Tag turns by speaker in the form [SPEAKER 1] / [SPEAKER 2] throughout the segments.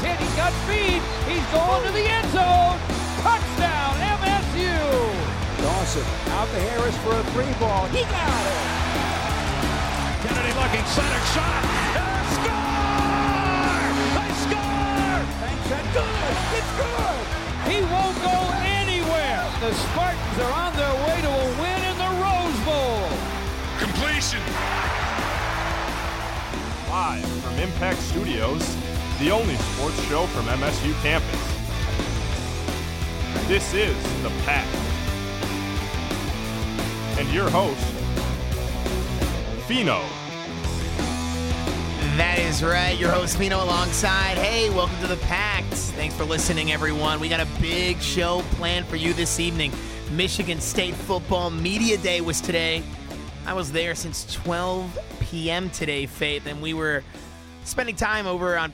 [SPEAKER 1] 20, the 15, the 10. He's got speed. He's going to the end zone. Touchdown, MSU.
[SPEAKER 2] Dawson out to Harris for a three ball. He got it.
[SPEAKER 3] Kennedy looking center shot. Uh, score! They score!
[SPEAKER 2] Thanks, and good. It's good.
[SPEAKER 1] He won't go anywhere. The Spartans are on their way to a win in the Rose Bowl.
[SPEAKER 3] Completion.
[SPEAKER 4] Live from Impact Studios, the only sports show from MSU campus. This is The Pack. And your host, Fino.
[SPEAKER 5] That is right. Your host Fino alongside. Hey, welcome to the Pact. Thanks for listening, everyone. We got a big show planned for you this evening. Michigan State Football Media Day was today. I was there since 12 p.m. today, Faith, and we were spending time over on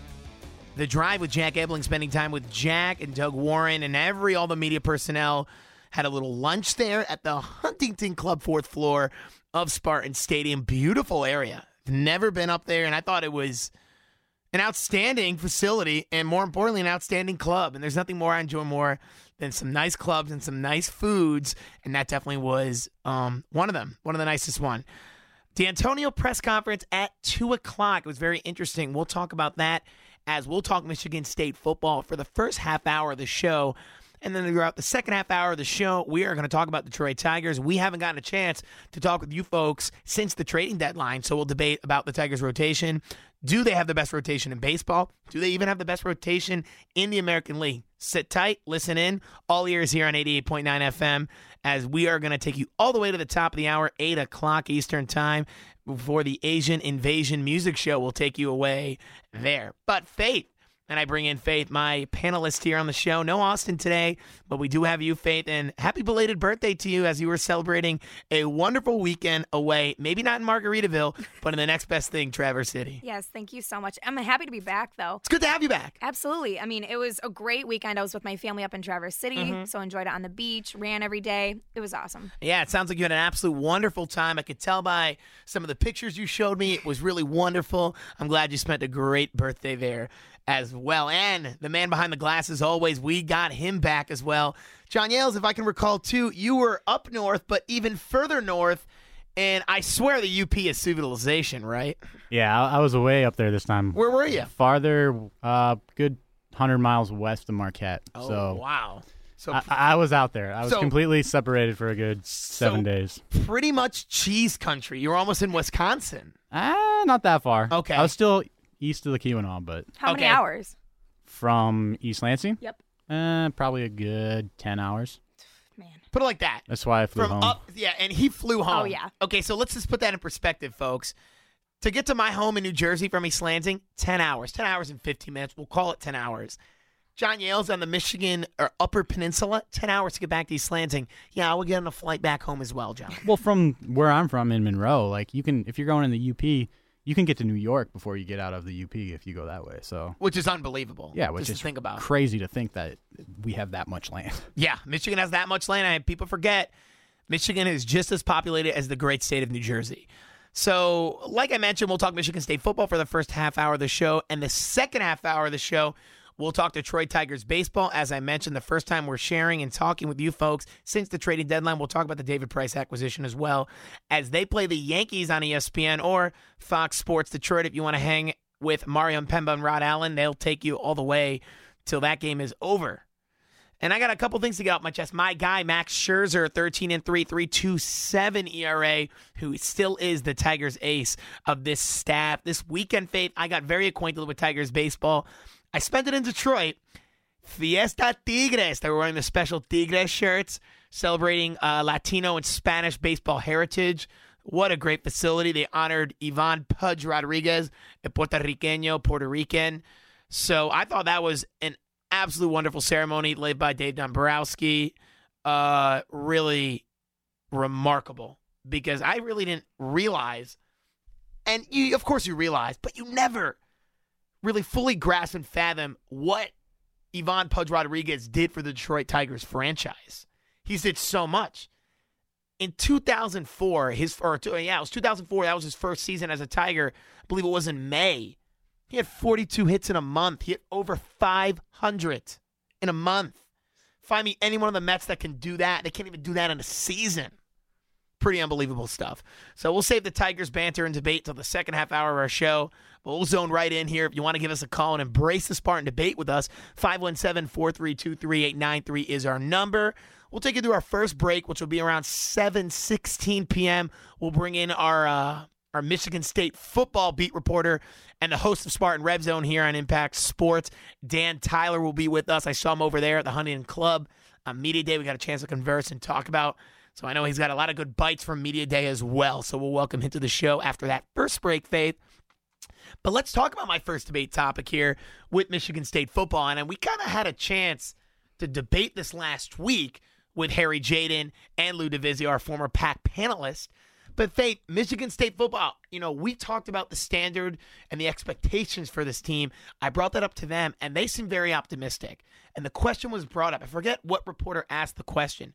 [SPEAKER 5] the drive with Jack Ebling, spending time with Jack and Doug Warren and every all the media personnel. Had a little lunch there at the Huntington Club fourth floor of Spartan Stadium. Beautiful area. Never been up there, and I thought it was an outstanding facility and more importantly, an outstanding club. And there's nothing more I enjoy more than some nice clubs and some nice foods. And that definitely was um, one of them, one of the nicest one. D'Antonio press conference at two o'clock. It was very interesting. We'll talk about that as we'll talk Michigan State football for the first half hour of the show. And then throughout the second half hour of the show, we are going to talk about the Detroit Tigers. We haven't gotten a chance to talk with you folks since the trading deadline, so we'll debate about the Tigers rotation. Do they have the best rotation in baseball? Do they even have the best rotation in the American League? Sit tight, listen in. All ears here on 88.9 FM as we are going to take you all the way to the top of the hour, 8 o'clock Eastern Time, before the Asian Invasion Music Show will take you away there. But Faith, and I bring in Faith, my panelist here on the show. No Austin today, but we do have you, Faith, and happy belated birthday to you as you were celebrating a wonderful weekend away. Maybe not in Margaritaville, but in the next best thing, Traverse City.
[SPEAKER 6] Yes, thank you so much. I'm happy to be back, though.
[SPEAKER 5] It's good to have you back.
[SPEAKER 6] Absolutely. I mean, it was a great weekend. I was with my family up in Traverse City,
[SPEAKER 5] Mm-hmm.
[SPEAKER 6] so enjoyed it on the beach, ran every day. It was awesome.
[SPEAKER 5] Yeah, it sounds like you had an absolute wonderful time. I could tell by some of the pictures you showed me. It was really wonderful. I'm glad you spent a great birthday there as well. And the man behind the glass, as always, we got him back as well. John Yales, if I can recall too, you were up north, but even further north. And I swear the UP is civilization, right?
[SPEAKER 7] Yeah, I, I was away up there this time.
[SPEAKER 5] Where were you?
[SPEAKER 7] Farther, uh, good hundred miles west of Marquette.
[SPEAKER 5] Oh,
[SPEAKER 7] so
[SPEAKER 5] wow. So
[SPEAKER 7] I, I was out there. I was
[SPEAKER 5] So-
[SPEAKER 7] completely separated for a good seven
[SPEAKER 5] So-
[SPEAKER 7] days.
[SPEAKER 5] pretty much cheese country. You were almost in Wisconsin.
[SPEAKER 7] Ah, not that far.
[SPEAKER 5] Okay.
[SPEAKER 7] I was still east of the Keweenaw, but
[SPEAKER 6] How
[SPEAKER 5] Okay.
[SPEAKER 6] many hours?
[SPEAKER 7] from East Lansing,
[SPEAKER 6] Yep.
[SPEAKER 7] uh, probably a good ten hours.
[SPEAKER 6] Man.
[SPEAKER 5] Put it like that.
[SPEAKER 7] That's why I flew
[SPEAKER 5] from
[SPEAKER 7] home.
[SPEAKER 5] up yeah and he flew home
[SPEAKER 6] Oh, yeah.
[SPEAKER 5] okay so let's just put that in perspective folks to get to my home in new jersey from east lansing 10 hours 10 hours and 15 minutes we'll call it 10 hours john yale's on the michigan or upper peninsula 10 hours to get back to east lansing yeah i will get on a flight back home as well john
[SPEAKER 7] Well, from where I'm from in Monroe, like you can, if you're going in the UP, you can get to New York before you get out of the UP if you go that way. So
[SPEAKER 5] which is unbelievable
[SPEAKER 7] yeah, which
[SPEAKER 5] just
[SPEAKER 7] is
[SPEAKER 5] think about
[SPEAKER 7] crazy to think that we have that much land.
[SPEAKER 5] yeah michigan has that much land and people forget michigan is just as populated as the great state of new jersey So, like I mentioned, we'll talk Michigan State football for the first half hour of the show. And the second half hour of the show, we'll talk Detroit Tigers baseball. As I mentioned, the first time we're sharing and talking with you folks since the trading deadline. We'll talk about the David Price acquisition as well as they play the Yankees on ESPN or Fox Sports Detroit. If you want to hang with Mario Impemba and Rod Allen, they'll take you all the way till that game is over. And I got a couple things to get off my chest. My guy, Max Scherzer, 13 and 3, 327 ERA, who still is the Tigers ace of this staff. This weekend, Faith, I got very acquainted with Tigers baseball. I spent it in Detroit. Fiesta Tigres. They were wearing the special Tigres shirts, celebrating uh, Latino and Spanish baseball heritage. What a great facility. They honored Ivan Pudge Rodriguez, a Puerto Riqueño, Puerto Rican. So I thought that was an absolute wonderful ceremony led by Dave Dombrowski. Uh, really remarkable because I really didn't realize, and you, of course, you realize, but you never really fully grasp and fathom what Ivan Pudge Rodriguez did for the Detroit Tigers franchise. He's did so much. In 2004, his or yeah, it was 2004. That was his first season as a Tiger. I believe it was in May. He had 42 hits in a month. He hit over 500 in a month. Find me anyone on the Mets that can do that. They can't even do that in a season. Pretty unbelievable stuff. So we'll save the Tigers banter and debate till the second half hour of our show. But we'll zone right in here. If you want to give us a call and embrace the Spartan debate with us, 517 432 3893 is our number. We'll take you through our first break, which will be around 7 16 p.m. We'll bring in our. Uh, our Michigan State football beat reporter and the host of Spartan Red Zone here on Impact Sports. Dan Tyler will be with us. I saw him over there at the Huntington Club on Media Day. We got a chance to converse and talk about. So I know he's got a lot of good bites from Media Day as well. So we'll welcome him to the show after that first break, Faith. But let's talk about my first debate topic here with Michigan State football. And we kind of had a chance to debate this last week with Harry Jaden and Lou DeVizio, our former PAC panelist. But Faith, Michigan State football, you know, we talked about the standard and the expectations for this team. I brought that up to them, and they seem very optimistic. And the question was brought up. I forget what reporter asked the question,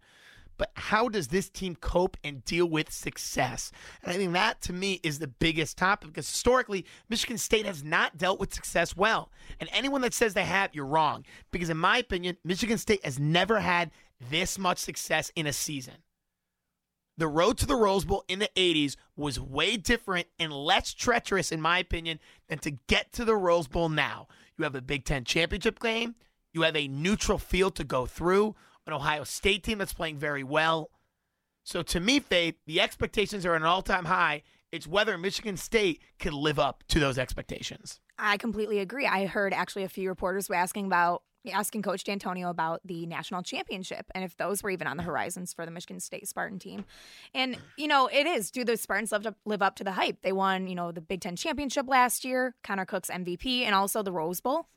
[SPEAKER 5] but how does this team cope and deal with success? And I think that to me is the biggest topic because historically, Michigan State has not dealt with success well. And anyone that says they have, you're wrong. Because in my opinion, Michigan State has never had this much success in a season the road to the Rose Bowl in the 80s was way different and less treacherous, in my opinion, than to get to the Rose Bowl now. You have a Big Ten championship game, you have a neutral field to go through, an Ohio State team that's playing very well. So to me, Faith, the expectations are at an all time high. It's whether Michigan State can live up to those expectations.
[SPEAKER 6] I completely agree. I heard actually a few reporters were asking about asking Coach D'Antonio about the national championship and if those were even on the horizons for the Michigan State Spartan team. And you know, it is. Do the Spartans live up, live up to the hype? They won, you know, the Big Ten championship last year. Connor Cook's MVP, and also the Rose Bowl.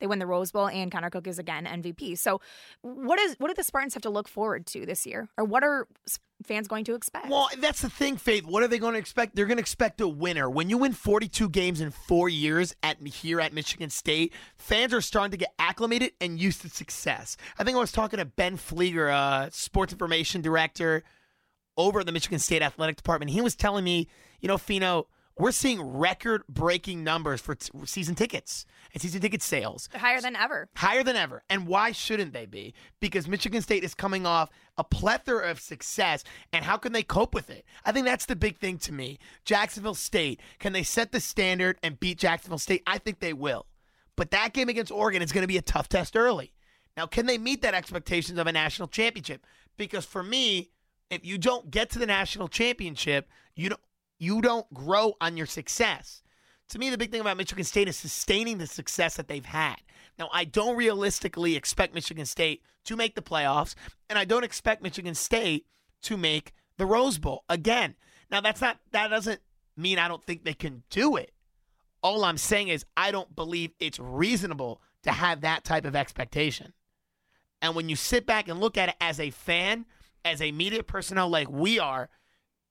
[SPEAKER 6] They win the Rose Bowl, and Connor Cook is again MVP. So, what is what do the Spartans have to look forward to this year, or what are fans going to expect?
[SPEAKER 5] Well, that's the thing, Faith. What are they going to expect? They're going to expect a winner. When you win 42 games in four years at here at Michigan State, fans are starting to get acclimated and used to success. I think I was talking to Ben Flieger, uh, sports information director over at the Michigan State Athletic Department. He was telling me, you know, Fino we're seeing record breaking numbers for t- season tickets and season ticket sales.
[SPEAKER 6] Higher than ever.
[SPEAKER 5] Higher than ever. And why shouldn't they be? Because Michigan State is coming off a plethora of success. And how can they cope with it? I think that's the big thing to me. Jacksonville State, can they set the standard and beat Jacksonville State? I think they will. But that game against Oregon is going to be a tough test early. Now, can they meet that expectations of a national championship? Because for me, if you don't get to the national championship, you don't you don't grow on your success. To me, the big thing about Michigan State is sustaining the success that they've had. Now, I don't realistically expect Michigan State to make the playoffs, and I don't expect Michigan State to make the Rose Bowl again. Now, that's not that doesn't mean I don't think they can do it. All I'm saying is I don't believe it's reasonable to have that type of expectation. And when you sit back and look at it as a fan, as a media personnel like we are,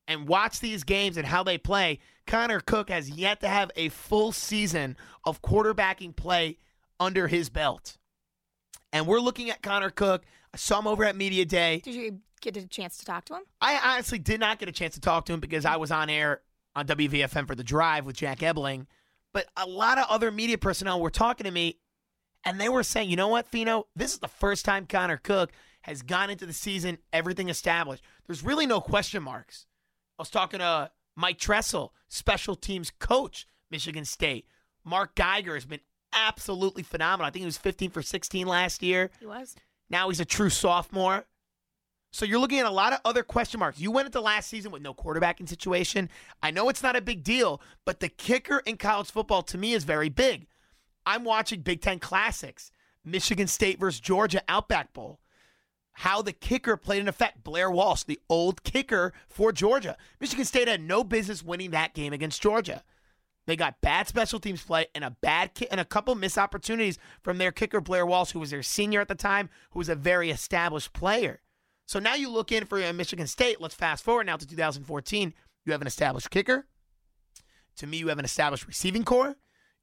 [SPEAKER 5] and watch these games and how they play, Connor Cook has yet to have a full season of quarterbacking play under his belt. And we're looking at Connor Cook. I saw him over at Media Day.
[SPEAKER 6] Did you get a chance to talk to him?
[SPEAKER 5] I honestly did not get a chance to talk to him because I was on air on WVFM for the drive with Jack Ebling. But a lot of other media personnel were talking to me, and they were saying, you know what, Fino? This is the first time Connor Cook has gone into the season, everything established. There's really no question marks. I was talking to Mike Tressel, special teams coach, Michigan State. Mark Geiger has been absolutely phenomenal. I think he was 15 for 16 last year.
[SPEAKER 6] He was.
[SPEAKER 5] Now he's a true sophomore. So you're looking at a lot of other question marks. You went into last season with no quarterbacking situation. I know it's not a big deal, but the kicker in college football to me is very big. I'm watching Big Ten Classics, Michigan State versus Georgia Outback Bowl how the kicker played an effect. Blair Walsh, the old kicker for Georgia. Michigan State had no business winning that game against Georgia. They got bad special teams play and a bad ki- and a couple missed opportunities from their kicker Blair Walsh, who was their senior at the time, who was a very established player. So now you look in for uh, Michigan State. Let's fast forward now to 2014. You have an established kicker. To me, you have an established receiving core.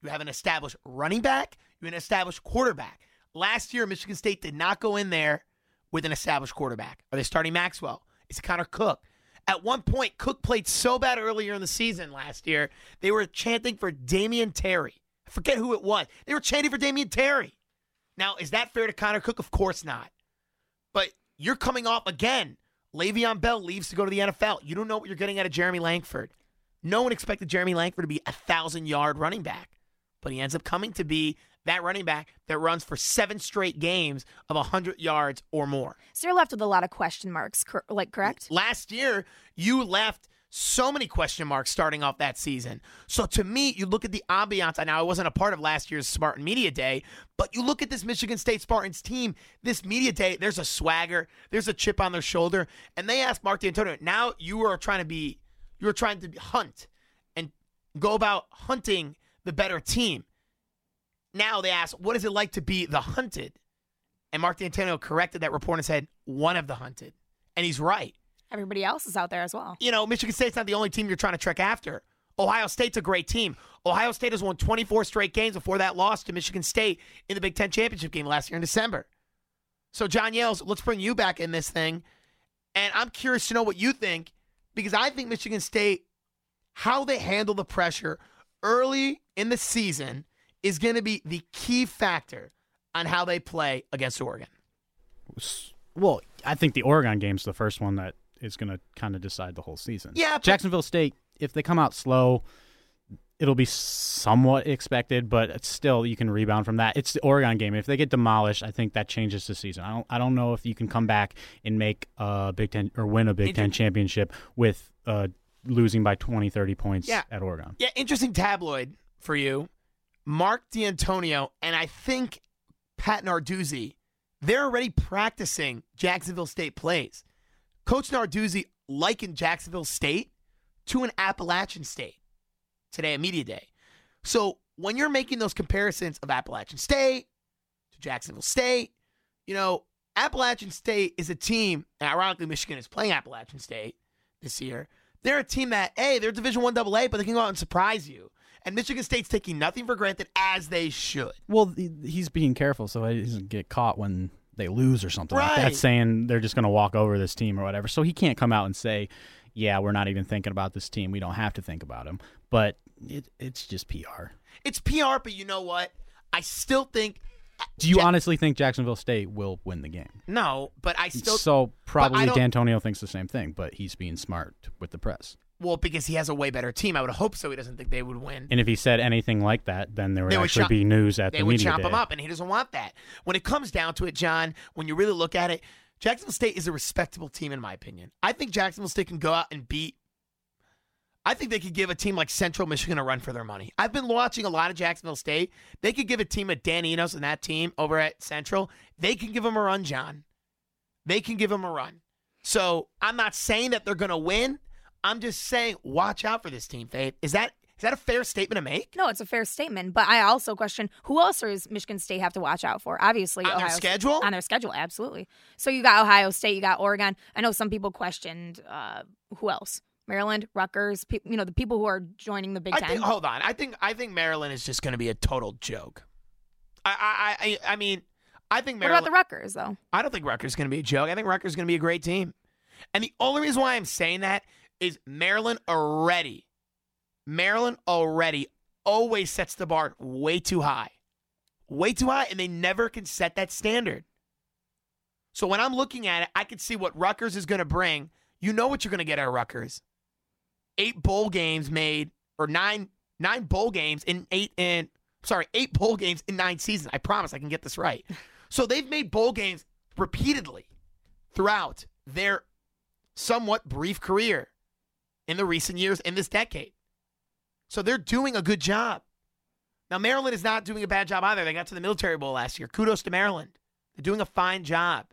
[SPEAKER 5] You have an established running back. You have an established quarterback. Last year, Michigan State did not go in there with an established quarterback? Are they starting Maxwell? Is it Connor Cook? At one point, Cook played so bad earlier in the season last year, they were chanting for Damion Terry. I forget who it was. They were chanting for Damion Terry. Now, is that fair to Connor Cook? Of course not. But you're coming off again. Le'Veon Bell leaves to go to the NFL. You don't know what you're getting out of Jeremy Langford. No one expected Jeremy Langford to be a thousand yard running back, but he ends up coming to be that running back that runs for seven straight games of 100 yards or more.
[SPEAKER 6] So you're left with a lot of question marks, cor- like correct?
[SPEAKER 5] Last year, you left so many question marks starting off that season. So to me, you look at the ambiance. I know I wasn't a part of last year's Spartan Media Day, but you look at this Michigan State Spartans team, this Media Day, there's a swagger, there's a chip on their shoulder. And they asked Mark D'Antonio, now you are trying to be, you are trying to hunt and go about hunting the better team. Now they ask, what is it like to be the hunted? And Mark D'Antonio corrected that report and said, one of the hunted. And he's right.
[SPEAKER 6] Everybody else is out there as well.
[SPEAKER 5] You know, Michigan State's not the only team you're trying to trek after. Ohio State's a great team. Ohio State has won 24 straight games before that loss to Michigan State in the Big Ten championship game last year in December. So, John Yales, let's bring you back in this thing. And I'm curious to know what you think because I think Michigan State, how they handle the pressure early in the season is going to be the key factor on how they play against Oregon.
[SPEAKER 7] Well, I think the Oregon game's the first one that is going to kind of decide the whole season.
[SPEAKER 5] Yeah, but-
[SPEAKER 7] Jacksonville State, if they come out slow, it'll be somewhat expected, but it's still you can rebound from that. It's the Oregon game. If they get demolished, I think that changes the season. I don't I don't know if you can come back and make a Big 10 or win a Big 10 championship with uh losing by 20 30 points
[SPEAKER 5] Yeah.
[SPEAKER 7] at Oregon.
[SPEAKER 5] Yeah, interesting tabloid for you. Mark D'Antonio and I think Pat Narduzzi, they're already practicing Jacksonville State plays. Coach Narduzzi likened Jacksonville State to an Appalachian State today at Media Day. So when you're making those comparisons of Appalachian State to Jacksonville State, you know, Appalachian State is a team, and ironically, Michigan is playing Appalachian State this year. They're a team that, hey, they're Division One AA, but they can go out and surprise you. And Michigan State's taking nothing for granted as they should.
[SPEAKER 7] Well, he's being careful so he doesn't get caught when they lose or something like
[SPEAKER 5] Right.
[SPEAKER 7] that, saying they're just going to walk over this team or whatever. So he can't come out and say, "Yeah, we're not even thinking about this team. We don't have to think about him." But it, it's just PR.
[SPEAKER 5] It's PR, but you know what? I still think uh,
[SPEAKER 7] Do you honestly think Jacksonville State will win the game?
[SPEAKER 5] no, but I still
[SPEAKER 7] so probably D'Antonio thinks the same thing, but he's being smart with the press.
[SPEAKER 5] Well because he has a way better team. I would hope so. He doesn't think they would win.
[SPEAKER 7] And if he said anything like that, then there would
[SPEAKER 5] would
[SPEAKER 7] actually
[SPEAKER 5] chop-
[SPEAKER 7] be news at the media.
[SPEAKER 5] they
[SPEAKER 7] the
[SPEAKER 5] would chop
[SPEAKER 7] day.
[SPEAKER 5] him up, and he doesn't want that. When it comes down to it, John, when you really look at it, Jacksonville State is a respectable team in my opinion. I think Jacksonville State can go out and beat. I think they could give a team like Central Michigan a run for their money. I've been watching a lot of Jacksonville State. They could give a team of Dan Enos and that team over at Central. They can give them a run, John. They can give them a run. So I'm not saying that they're going to win. I'm just saying, watch out for this team, Faith. Is that is that a fair statement to make?
[SPEAKER 6] No, it's a fair statement, but I also question who else does Michigan State have to watch out for? Obviously,
[SPEAKER 5] On their
[SPEAKER 6] Ohio State-
[SPEAKER 5] schedule?
[SPEAKER 6] on their schedule, absolutely. So you got Ohio State, you got Oregon. I know some people questioned uh, who else? Maryland, Rutgers. Pe- you know the people who are joining the Big
[SPEAKER 5] I
[SPEAKER 6] Ten.
[SPEAKER 5] think, hold on. I think I think Maryland is just going to be a total joke. I I I, I mean, I think Maryland.
[SPEAKER 6] what about the Rutgers though?
[SPEAKER 5] I don't think Rutgers is going to be a joke. I think Rutgers is going to be a great team. And the only reason why I'm saying that is Maryland already, Maryland already always sets the bar way too high. Way too high, and they never can set that standard. So when I'm looking at it, I can see what Rutgers is going to bring. You know what you're going to get out of Rutgers. Eight bowl games made, or nine nine bowl games in eight in sorry, eight bowl games in nine seasons. I promise I can get this right. So they've made bowl games repeatedly throughout their somewhat brief career in the recent years in this decade. So they're doing a good job. Now Maryland is not doing a bad job either. They got to the military bowl last year. Kudos to Maryland. They're doing a fine job.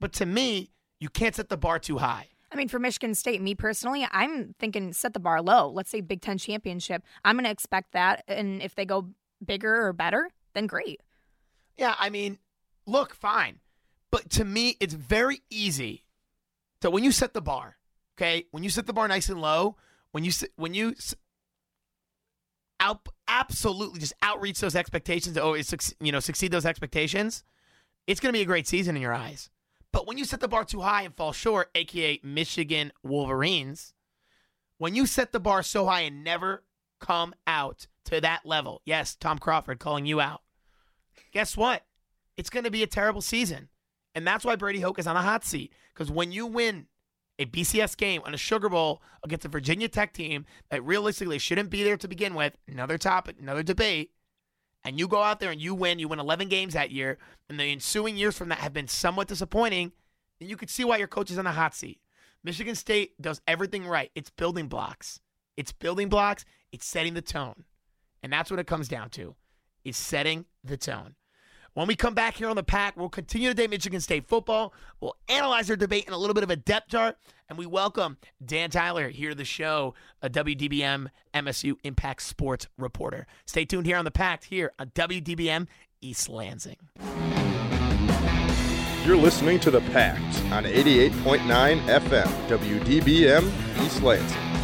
[SPEAKER 5] But to me, you can't set the bar too high.
[SPEAKER 6] I mean, for Michigan State, me personally, I'm thinking set the bar low. Let's say Big Ten championship. I'm going to expect that, and if they go bigger or better, then great.
[SPEAKER 5] Yeah, I mean, look, fine. But to me, it's very easy So when you set the bar, okay? When you set the bar nice and low, when you when you out absolutely just outreach those expectations, oh, you know, succeed those expectations, it's going to be a great season in your eyes. But when you set the bar too high and fall short, aka Michigan Wolverines, when you set the bar so high and never come out to that level. Yes, Tom Crawford calling you out. Guess what? It's going to be a terrible season. And that's why Brady Hoke is on the hot seat. Because when you win a BCS game on a Sugar Bowl against a Virginia Tech team that realistically shouldn't be there to begin with, another topic, another debate, and you go out there and you win, you win 11 games that year, and the ensuing years from that have been somewhat disappointing, then you could see why your coach is on the hot seat. Michigan State does everything right. It's building blocks. It's building blocks. It's setting the tone. And that's what it comes down to. Is setting the tone. When we come back here on the pack, we'll continue to debate Michigan State football. We'll analyze their debate in a little bit of a depth chart, and we welcome Dan Tyler here to the show, a WDBM MSU Impact Sports reporter. Stay tuned here on the pack here on WDBM East Lansing.
[SPEAKER 4] You're listening to The Pact on 88.9 FM, WDBM East Lansing.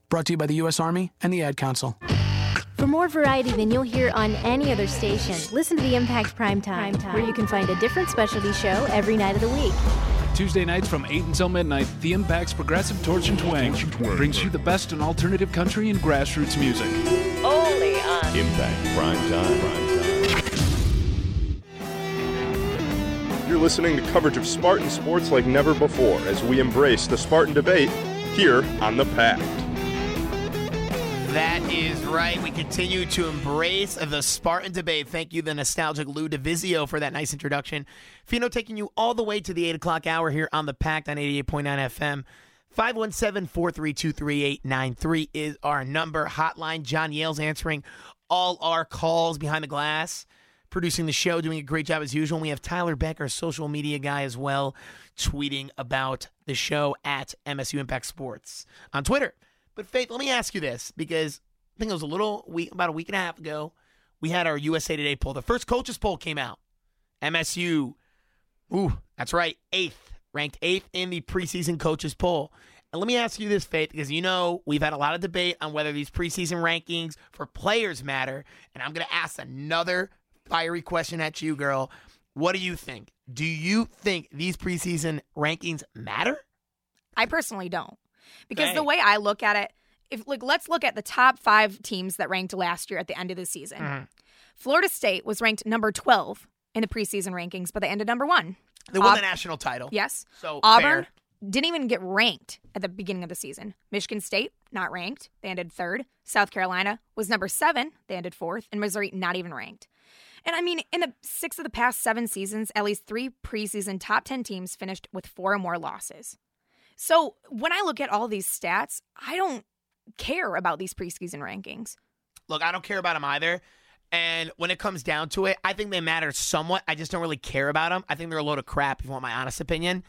[SPEAKER 8] Brought to you by the U.S. Army and the Ad Council.
[SPEAKER 9] For more variety than you'll hear on any other station, listen to the Impact Prime Time, where you can find a different specialty show every night of the week.
[SPEAKER 10] Tuesday nights from 8 until midnight, the Impact's Progressive Torch and Twang brings you the best in alternative country and grassroots music.
[SPEAKER 11] Only on
[SPEAKER 12] Impact Prime Time.
[SPEAKER 4] You're listening to coverage of Spartan sports like never before as we embrace the Spartan debate here on The Pact.
[SPEAKER 5] That is right. We continue to embrace the Spartan debate. Thank you, the nostalgic Lou Divizio, for that nice introduction. Fino taking you all the way to the 8 o'clock hour here on the Pact on 88.9 FM. 517 432 3893 is our number. Hotline. John Yale's answering all our calls behind the glass, producing the show, doing a great job as usual. We have Tyler Beck, our social media guy, as well, tweeting about the show at MSU Impact Sports on Twitter. But Faith, let me ask you this because I think it was a little week, about a week and a half ago, we had our USA Today poll. The first coaches poll came out. MSU, ooh, that's right, eighth, ranked eighth in the preseason coaches poll. And let me ask you this, Faith, because you know we've had a lot of debate on whether these preseason rankings for players matter. And I'm going to ask another fiery question at you, girl. What do you think? Do you think these preseason rankings matter?
[SPEAKER 6] I personally don't. Because
[SPEAKER 5] Right.
[SPEAKER 6] the way I look at it, if like let's look at the top five teams that ranked last year at the end of the season.
[SPEAKER 5] Mm-hmm.
[SPEAKER 6] Florida State was ranked number twelve in the preseason rankings, but they ended number one.
[SPEAKER 5] They won
[SPEAKER 6] Aub-
[SPEAKER 5] the national title.
[SPEAKER 6] Yes.
[SPEAKER 5] So
[SPEAKER 6] Auburn
[SPEAKER 5] fair.
[SPEAKER 6] didn't even get ranked at the beginning of the season. Michigan State not ranked. They ended third. South Carolina was number seven. They ended fourth. And Missouri not even ranked. And I mean, in the six of the past seven seasons, at least three preseason top 10 teams finished with four or more losses. So when I look at all these stats, I don't care about these preseason rankings.
[SPEAKER 5] Look, I don't care about them either. And when it comes down to it, I think they matter somewhat. I just don't really care about them. I think they're a load of crap, if you want my honest opinion.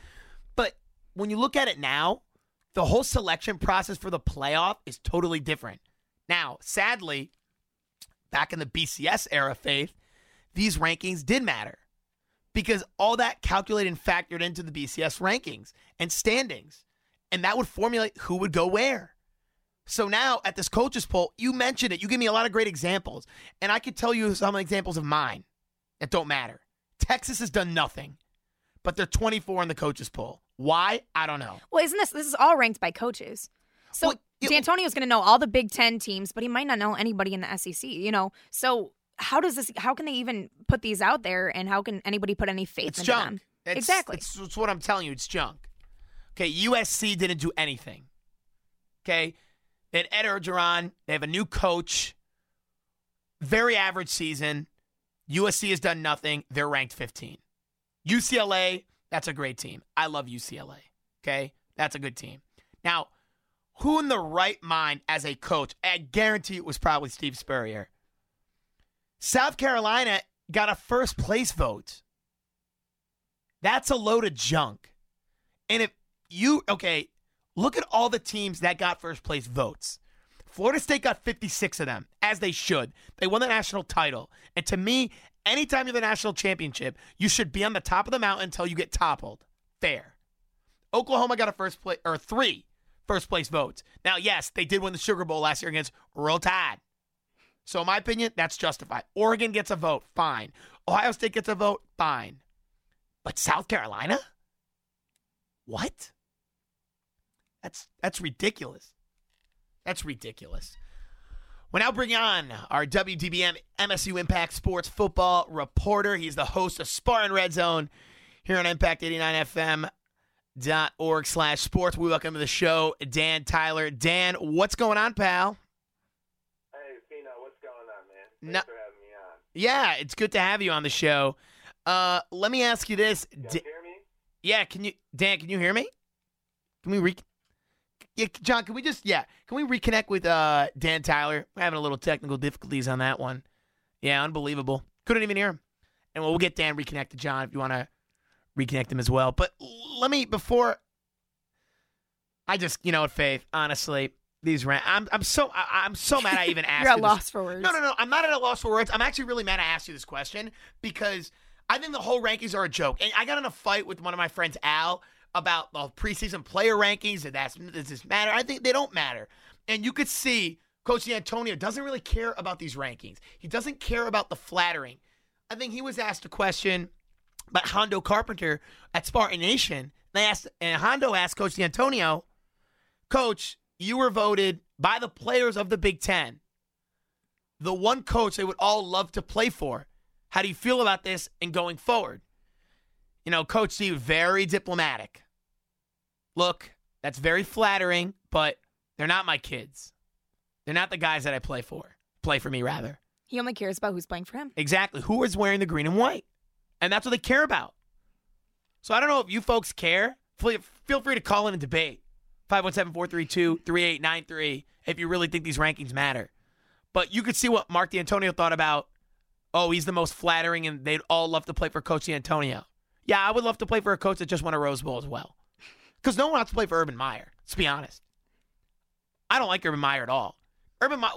[SPEAKER 5] But when you look at it now, the whole selection process for the playoff is totally different. Now, sadly, back in the BCS era, Faith, these rankings did matter because all that calculated and factored into the BCS rankings and standings. And that would formulate who would go where. So now at this coaches poll, you mentioned it. You give me a lot of great examples. And I could tell you some examples of mine that don't matter. Texas has done nothing, but they're 24 in the coaches poll. Why? I don't know.
[SPEAKER 6] Well, isn't this this is all ranked by coaches? So
[SPEAKER 5] Well,
[SPEAKER 6] D'Antonio's going to know all the Big Ten teams, but he might not know anybody in the SEC. You know, so how does this? How can they even put these out there? And how can anybody put any faith
[SPEAKER 5] It's
[SPEAKER 6] into
[SPEAKER 5] junk.
[SPEAKER 6] them?
[SPEAKER 5] It's-
[SPEAKER 6] exactly.
[SPEAKER 5] It's, it's what I'm telling you. It's junk. Okay, USC didn't do anything. Okay, had Ed Orgeron. They have a new coach. Very average season. USC has done nothing. They're ranked 15. UCLA, that's a great team. I love UCLA. Okay, that's a good team. Now, who in the right mind as a coach? I guarantee it was probably Steve Spurrier. South Carolina got a first place vote. That's a load of junk. And if you, okay, look at all the teams that got first place votes Florida State got 56 of them, as they should. They won the national title. And to me, anytime you're the national championship, you should be on the top of the mountain until you get toppled. Fair. Oklahoma got a first place or three first place votes. Now, yes, they did win the Sugar Bowl last year against Roll Tide. So, in my opinion, that's justified. Oregon gets a vote, fine. Ohio State gets a vote, fine. But South Carolina? What? That's that's ridiculous. That's ridiculous. We're now bring on our WDBM MSU Impact Sports Football reporter. He's the host of Spartan Red Zone here on Impact 89 FM dot org slash sports. We welcome to the show Dan Tyler. Dan, what's going on, pal?
[SPEAKER 11] Hey, Fino, what's going on, man?
[SPEAKER 5] No-
[SPEAKER 11] for having me on.
[SPEAKER 5] Yeah, it's good to have you on the show. Uh, let me ask you this.
[SPEAKER 11] You
[SPEAKER 5] D-
[SPEAKER 11] hear me?
[SPEAKER 5] yeah, can you, Dan? Can you hear me? Can we re? Yeah, John, can we just yeah? Can we reconnect with uh Dan Tyler? We're having a little technical difficulties on that one. Yeah, unbelievable. Couldn't even hear him. And we'll get Dan reconnected, John, if you want to reconnect him as well. But let me before. I just, you know what, Faith. Honestly, these rant. I'm, I'm so, I, I'm so mad. I even asked.
[SPEAKER 6] You're at loss for words.
[SPEAKER 5] No, no, no. I'm not at a loss for words. I'm actually really mad I asked you this question because I think the whole rankings are a joke. And I got in a fight with one of my friends, Al, about the preseason player rankings. And that's does this matter? I think they don't matter. And you could see Coach Antonio doesn't really care about these rankings. He doesn't care about the flattering. I think he was asked a question by Hondo Carpenter at Spartan Nation. They asked, and Hondo asked Coach Antonio, Coach, you were voted by the players of the Big Ten the one coach they would all love to play for. How do you feel about this and going forward? You know, Coach Steve, very diplomatic. Look, that's very flattering, but they're not my kids. They're not the guys that I play for. Play for me, rather.
[SPEAKER 6] He only cares about who's playing for him.
[SPEAKER 5] Exactly. Who is wearing the green and white? And that's what they care about. So I don't know if you folks care. Feel free to call in and debate. 517 432 3893 if you really think these rankings matter. But you could see what Mark D'Antonio thought about, oh, he's the most flattering and they'd all love to play for Coach D'Antonio. Yeah, I would love to play for a coach that just won a Rose Bowl as well. Because no one wants to play for Urban Meyer. Let's be honest. I don't like Urban Meyer at all. Urban Meyer,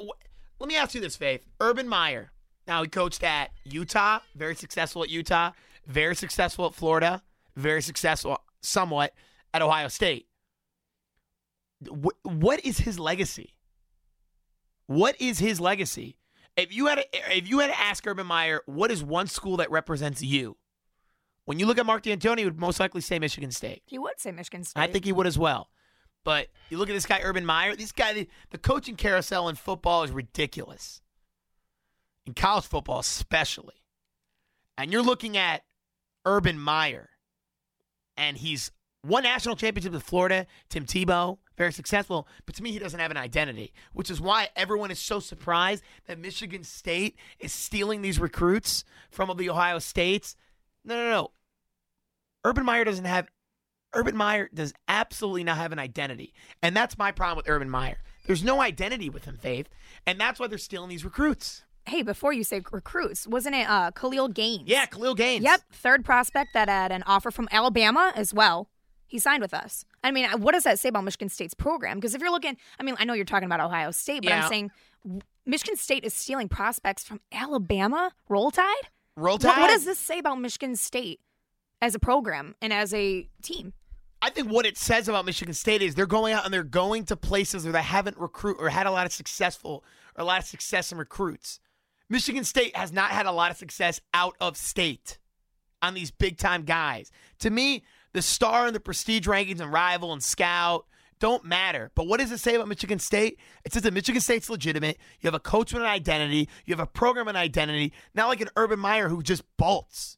[SPEAKER 5] let me ask you this, Faith. Urban Meyer, now he coached at Utah, very successful at Utah, very successful at Florida, very successful somewhat at Ohio State. Wh- what is his legacy? What is his legacy? If you had to, if you had to ask Urban Meyer, what is one school that represents you? When you look at Mark D'Antoni, he would most likely say Michigan State.
[SPEAKER 6] He would say Michigan State.
[SPEAKER 5] I think he would as well. But you look at this guy, Urban Meyer. This guy, the, the coaching carousel in football is ridiculous. In college football, especially. And you're looking at Urban Meyer, and he's won national championship with Florida. Tim Tebow, very successful. But to me, he doesn't have an identity, which is why everyone is so surprised that Michigan State is stealing these recruits from the Ohio States. No, no, no. Urban Meyer doesn't have Urban Meyer does absolutely not have an identity. And that's my problem with Urban Meyer. There's no identity with him, Faith. And that's why they're stealing these recruits.
[SPEAKER 6] Hey, before you say recruits, wasn't it uh, Khalil Gaines?
[SPEAKER 5] Yeah, Khalil Gaines.
[SPEAKER 6] Yep, third prospect that had an offer from Alabama as well. He signed with us. I mean, what does that say about Michigan State's program? Because if you're looking, I mean, I know you're talking about Ohio State, but
[SPEAKER 5] Yeah.
[SPEAKER 6] I'm saying Michigan State is stealing prospects from Alabama. Roll Tide.
[SPEAKER 5] Roll
[SPEAKER 6] What,
[SPEAKER 5] Tide?
[SPEAKER 6] what does this say about Michigan State as a program and as a team?
[SPEAKER 5] I think what it says about Michigan State is they're going out and they're going to places where they haven't recruit or had a lot of successful or a lot of success in recruits. Michigan State has not had a lot of success out of state on these big time guys. To me, the star and the prestige rankings and rival and scout don't matter. But what does it say about Michigan State? It says that Michigan State's legitimate. You have a coach with an identity. You have a program with an identity. Not like an Urban Meyer who just bolts.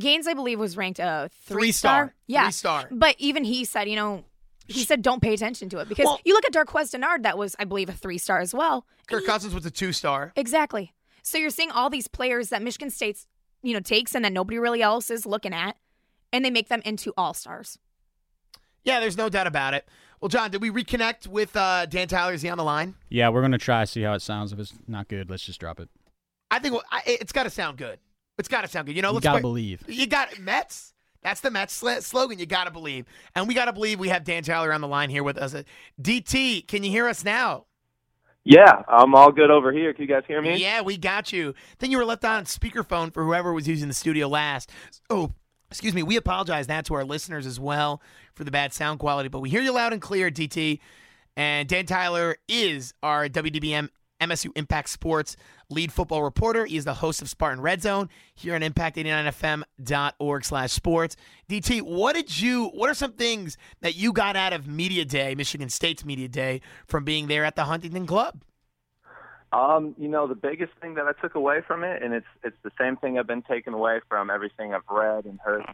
[SPEAKER 6] Gaines, I believe, was ranked a three,
[SPEAKER 5] Three star.
[SPEAKER 6] Yeah,
[SPEAKER 5] Three star.
[SPEAKER 6] But even he said, you know, he said don't pay attention to it because
[SPEAKER 5] Well-
[SPEAKER 6] you look at Darqueze Dennard, that was, I believe, a three star as well.
[SPEAKER 5] Kirk Cousins was a two star.
[SPEAKER 6] Exactly. So you're seeing all these players that Michigan State's, you know, takes and that nobody really else is looking at, and they make them into all stars.
[SPEAKER 5] Yeah, there's no doubt about it. Well, John, did we reconnect with uh, Dan Tyler? Is he on the line?
[SPEAKER 7] Yeah, we're gonna try to see how it sounds. If it's not good, let's just drop it.
[SPEAKER 5] I think I, it's got to sound good. It's got to sound good. You know,
[SPEAKER 7] You
[SPEAKER 5] let's
[SPEAKER 7] gotta
[SPEAKER 5] play-
[SPEAKER 7] believe.
[SPEAKER 5] You got Mets. That's the Mets sl- slogan. You got to believe, and we got to believe we have Dan Tyler on the line here with us. DT, can you hear us now?
[SPEAKER 11] Yeah, I'm all good over here. Can you guys hear me?
[SPEAKER 5] Yeah, we got you. Then you were left on speakerphone for whoever was using the studio last. Oh, excuse me. We apologize that to our listeners as well for the bad sound quality, but we hear you loud and clear, DT. And Dan Tyler is our WDBM MSU Impact Sports lead football reporter. He is the host of Spartan Red Zone here on impact89fm.org slash sports. DT, what did you, what are some things that you got out of Media Day, Michigan State's Media Day, from being there at the Huntington Club?
[SPEAKER 11] Um, you know, the biggest thing that I took away from it, and it's it's the same thing I've been taking away from everything I've read and heard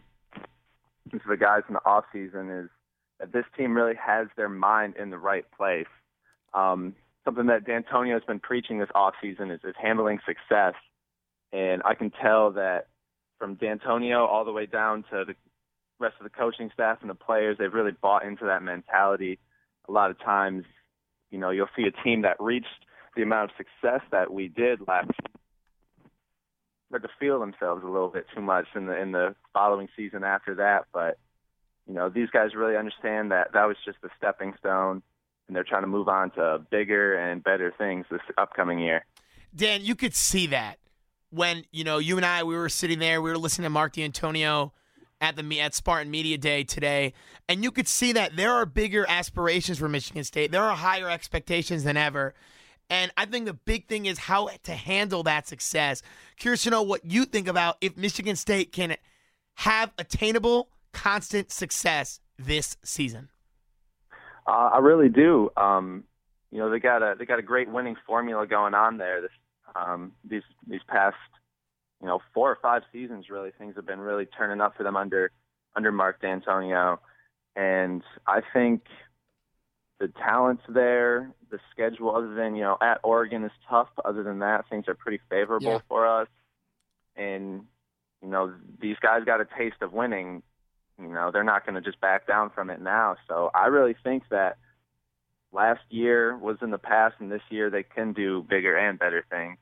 [SPEAKER 11] from the guys in the off season is that this team really has their mind in the right place. Um, something that Dantonio has been preaching this off season is, is handling success, and I can tell that from Dantonio all the way down to the rest of the coaching staff and the players, they've really bought into that mentality. A lot of times, you know, you'll see a team that reached the amount of success that we did last start to feel themselves a little bit too much in the in the following season after that. But you know, these guys really understand that that was just a stepping stone, and they're trying to move on to bigger and better things this upcoming year.
[SPEAKER 5] Dan, you could see that when you know you and I we were sitting there, we were listening to Mark D'Antonio at the at Spartan Media Day today, and you could see that there are bigger aspirations for Michigan State. There are higher expectations than ever. And I think the big thing is how to handle that success. Curious to know what you think about if Michigan State can have attainable, constant success this season.
[SPEAKER 11] Uh, I really do. Um, you know, they got a they got a great winning formula going on there. This um, these these past you know four or five seasons, really things have been really turning up for them under under Mark D'Antonio, and I think the talent's there. The schedule, other than you know, at Oregon is tough. But other than that, things are pretty favorable
[SPEAKER 5] Yeah.
[SPEAKER 11] for us. And you know, these guys got a taste of winning. You know, they're not going to just back down from it now. So I really think that last year was in the past, and this year they can do bigger and better things.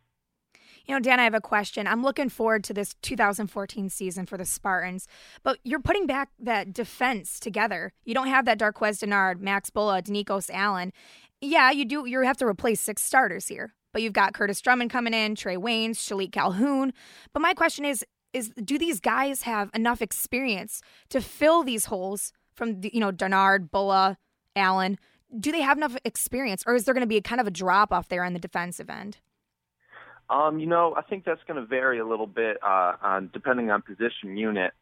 [SPEAKER 6] You know, Dan, I have a question. I'm looking forward to this 2014 season for the Spartans, but you're putting back that defense together. You don't have that Darqueze Dennard, Max Bullough, Denicos Allen. Yeah, you do. You have to replace six starters here, but you've got Curtis Drummond coming in, Trae Waynes, Shilique Calhoun. But my question is, is do these guys have enough experience to fill these holes from the, you know Dennard, Bullough, Allen? Do they have enough experience, or is there going to be a kind of a drop off there on the defensive end?
[SPEAKER 11] Um, you know, I think that's going to vary a little bit uh, on depending on position unit.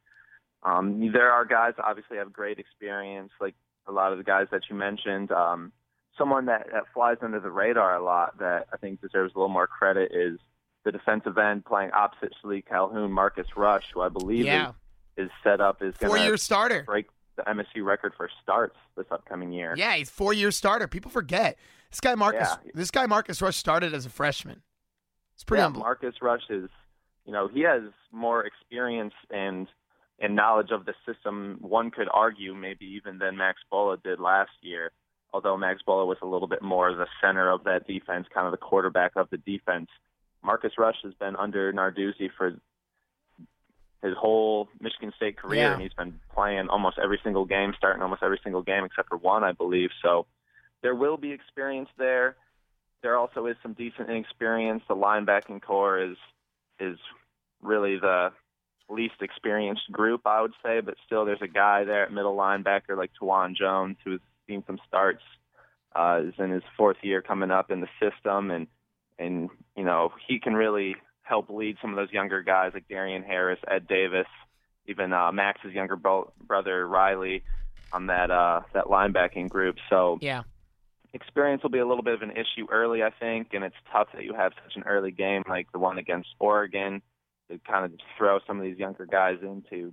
[SPEAKER 11] Um, there are guys obviously have great experience, like a lot of the guys that you mentioned. Um, someone that, that flies under the radar a lot that I think deserves a little more credit is the defensive end playing opposite Shilique Calhoun, Marcus Rush, who I believe
[SPEAKER 5] Yeah.
[SPEAKER 11] is, is set up is going
[SPEAKER 5] Four-year
[SPEAKER 11] to
[SPEAKER 5] starter.
[SPEAKER 11] break the MSU record for starts this upcoming year.
[SPEAKER 5] Yeah, he's four year starter. People forget this guy Marcus.
[SPEAKER 11] Yeah.
[SPEAKER 5] This guy Marcus Rush started as a freshman. It's pretty
[SPEAKER 11] yeah. Marcus Rush is, you know, he has more experience and and knowledge of the system. One could argue maybe even than Max Bullough did last year. Although Max Bullough was a little bit more the center of that defense, kind of the quarterback of the defense. Marcus Rush has been under Narduzzi for his whole Michigan State career,
[SPEAKER 5] Yeah.
[SPEAKER 11] and he's been playing almost every single game, starting almost every single game except for one, I believe. So there will be experience there. There also is some decent inexperience. The linebacking core is is really the least experienced group, I would say, but still there's a guy there at middle linebacker like Taiwan Jones who's seen some starts, uh, is in his fourth year coming up in the system and and you know, he can really help lead some of those younger guys like Darien Harris, Ed Davis, even uh, Max's younger bro- brother Riley on that uh, that linebacking group. So
[SPEAKER 5] Yeah.
[SPEAKER 11] Experience will be a little bit of an issue early, I think, and it's tough that you have such an early game like the one against Oregon to kind of throw some of these younger guys into.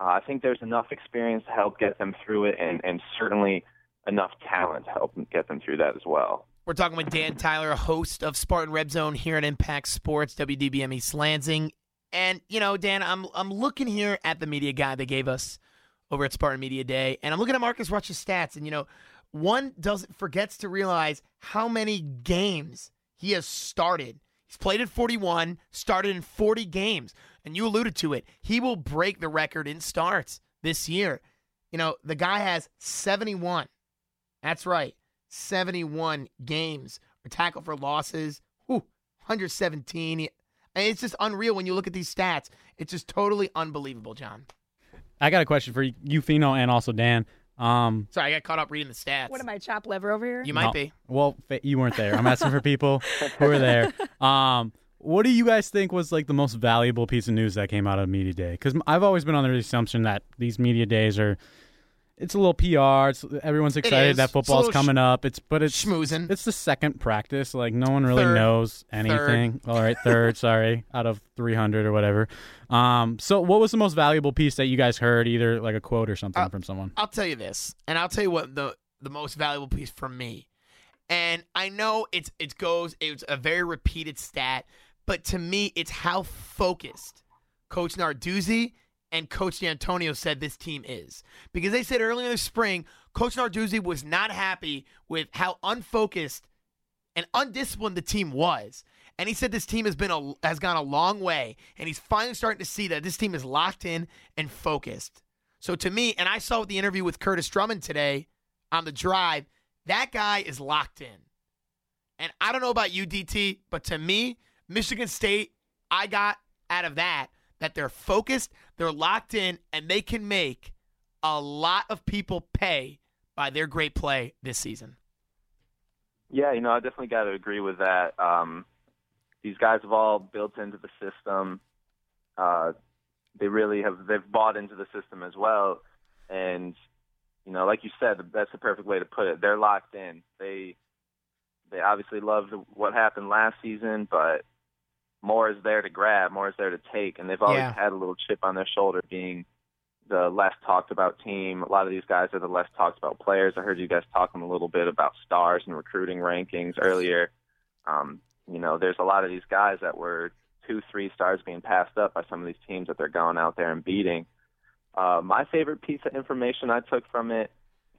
[SPEAKER 11] Uh, I think there's enough experience to help get them through it, and, and certainly enough talent to help get them through that as well.
[SPEAKER 5] We're talking with Dan Tyler, host of Spartan Red Zone here at Impact Sports, WDBM East Lansing. And you know, Dan, I'm I'm looking here at the media guide they gave us over at Spartan Media Day, and I'm looking at Marcus Rush's stats, and you know, one doesn't forgets to realize how many games he has started. He's played at 41, started in 40 games, and you alluded to it. He will break the record in starts this year. You know, the guy has 71. That's right. 71 games or tackle for losses. Whew, 117. And it's just unreal when you look at these stats. It's just totally unbelievable, John.
[SPEAKER 7] I got a question for you, Fino, and also Dan. Um,
[SPEAKER 5] Sorry, I got caught up reading the stats.
[SPEAKER 6] What am I, chop liver over here?
[SPEAKER 5] You might
[SPEAKER 7] no,
[SPEAKER 5] be.
[SPEAKER 7] Well, fa- you weren't there. I'm asking for people who were there. Um, what do you guys think was like the most valuable piece of news that came out of media day? Because I've always been under the assumption that these media days are, it's a little PR. It's everyone's excited
[SPEAKER 5] is.
[SPEAKER 7] that
[SPEAKER 5] It's a
[SPEAKER 7] football's
[SPEAKER 5] little
[SPEAKER 7] coming up. It's but it's
[SPEAKER 5] schmoozing.
[SPEAKER 7] It's the second practice. Like no one really
[SPEAKER 5] Third.
[SPEAKER 7] knows anything. All right, third. sorry, out of 300 or whatever. Um, so what was the most valuable piece that you guys heard? Either like a quote or something
[SPEAKER 5] Uh,
[SPEAKER 7] from someone.
[SPEAKER 5] I'll tell you this, and I'll tell you what the the most valuable piece for me. And I know it's it goes it's a very repeated stat, but to me it's how focused Coach Narduzzi and Coach D'Antonio said this team is. Because they said earlier this spring, Coach Narduzzi was not happy with how unfocused and undisciplined the team was. And he said this team has been a, has gone a long way, and he's finally starting to see that this team is locked in and focused. So to me, and I saw the interview with Kurtis Drummond today on the drive, that guy is locked in. And I don't know about you, DT, but to me, Michigan State, I got out of that that they're focused, they're locked in, and they can make a lot of people pay by their great play this season.
[SPEAKER 11] Yeah, you know, I definitely got to agree with that. Um, these guys have all built into the system. Uh, they really have. They've bought into the system as well, and you know, like you said, that's the perfect way to put it. They're locked in. They they obviously loved what happened last season, but more is there to grab, more is there to take, and they've always
[SPEAKER 5] Yeah.
[SPEAKER 11] had a little chip on their shoulder, being the less talked about team. A lot of these guys are the less talked about players. I heard you guys talking a little bit about stars and recruiting rankings earlier. Um, you know, there's a lot of these guys that were two, three stars being passed up by some of these teams that they're going out there and beating. Uh, my favorite piece of information I took from it,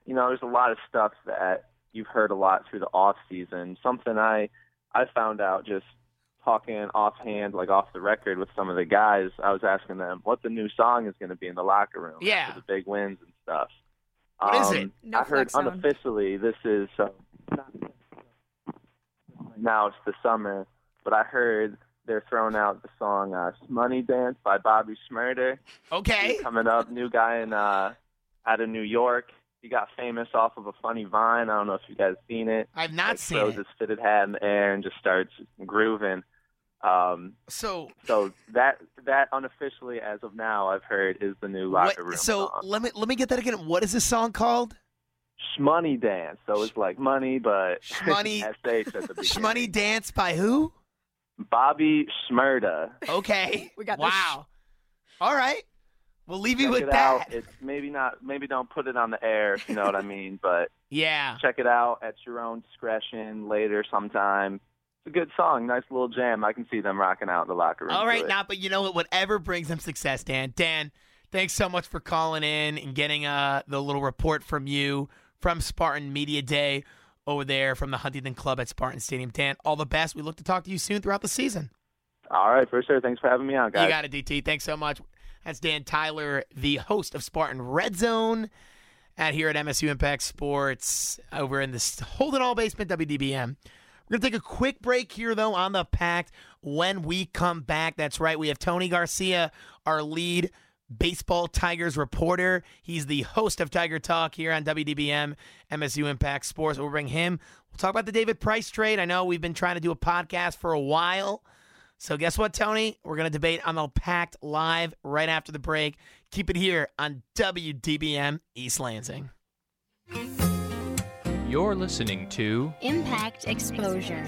[SPEAKER 11] you know, there's a lot of stuff that you've heard a lot through the off season. Something I I found out just talking offhand, like off the record with some of the guys. I was asking them what the new song is going to be in the locker room
[SPEAKER 5] Yeah.
[SPEAKER 11] after the big wins and stuff.
[SPEAKER 5] What is
[SPEAKER 11] um,
[SPEAKER 5] it?
[SPEAKER 6] No
[SPEAKER 11] I heard
[SPEAKER 6] flex zone.
[SPEAKER 11] unofficially this is uh, now it's the summer, but I heard they're throwing out the song uh, "Money Dance" by Bobby Shmurda.
[SPEAKER 5] Okay.
[SPEAKER 11] He's coming up, new guy in uh, out of New York. He got famous off of a funny vine. I don't know if you guys seen it.
[SPEAKER 5] I've not
[SPEAKER 11] like,
[SPEAKER 5] seen
[SPEAKER 11] throws
[SPEAKER 5] it.
[SPEAKER 11] his fitted hat in the air and just starts grooving. Um,
[SPEAKER 5] So
[SPEAKER 11] so that that unofficially, as of now, I've heard is the new locker room
[SPEAKER 5] What, so
[SPEAKER 11] song.
[SPEAKER 5] let me let me get that again. What is this song called?
[SPEAKER 11] Shmoney Dance. So it's like money, but
[SPEAKER 5] Shmoney-
[SPEAKER 11] sh at the beginning.
[SPEAKER 5] Shmoney Dance by who?
[SPEAKER 11] Bobby Shmurda.
[SPEAKER 5] Okay.
[SPEAKER 6] We got this.
[SPEAKER 5] wow. All right. We'll leave you with
[SPEAKER 11] it
[SPEAKER 5] that.
[SPEAKER 11] out. It's maybe not. Maybe don't put it on the air. If you know what I mean. But
[SPEAKER 5] Yeah.
[SPEAKER 11] check it out at your own discretion later sometime. It's a good song, nice little jam. I can see them rocking out in the locker room.
[SPEAKER 5] All right,
[SPEAKER 11] to
[SPEAKER 5] right,
[SPEAKER 11] it.
[SPEAKER 5] now, but you know what? Whatever brings them success, Dan. Dan, thanks so much for calling in and getting uh, the little report from you from Spartan Media Day over there from the Huntington Club at Spartan Stadium. Dan, all the best. We look to talk to you soon throughout the season.
[SPEAKER 11] All right, for sure. Thanks for having me on, guys.
[SPEAKER 5] You got it, DT. Thanks so much. That's Dan Tyler, the host of Spartan Red Zone at here at MSU Impact Sports over in the Holden Hall Basement WDBM. We're going to take a quick break here, though, on the Pact. When we come back, that's right, we have Tony Garcia, our lead baseball Tigers reporter. He's the host of Tiger Talk here on WDBM, MSU Impact Sports. We'll bring him. We'll talk about the David Price trade. I know we've been trying to do a podcast for a while. So guess what, Tony? We're going to debate on the Pact live right after the break. Keep it here on WDBM East Lansing.
[SPEAKER 13] You're listening to
[SPEAKER 9] Impact Exposure.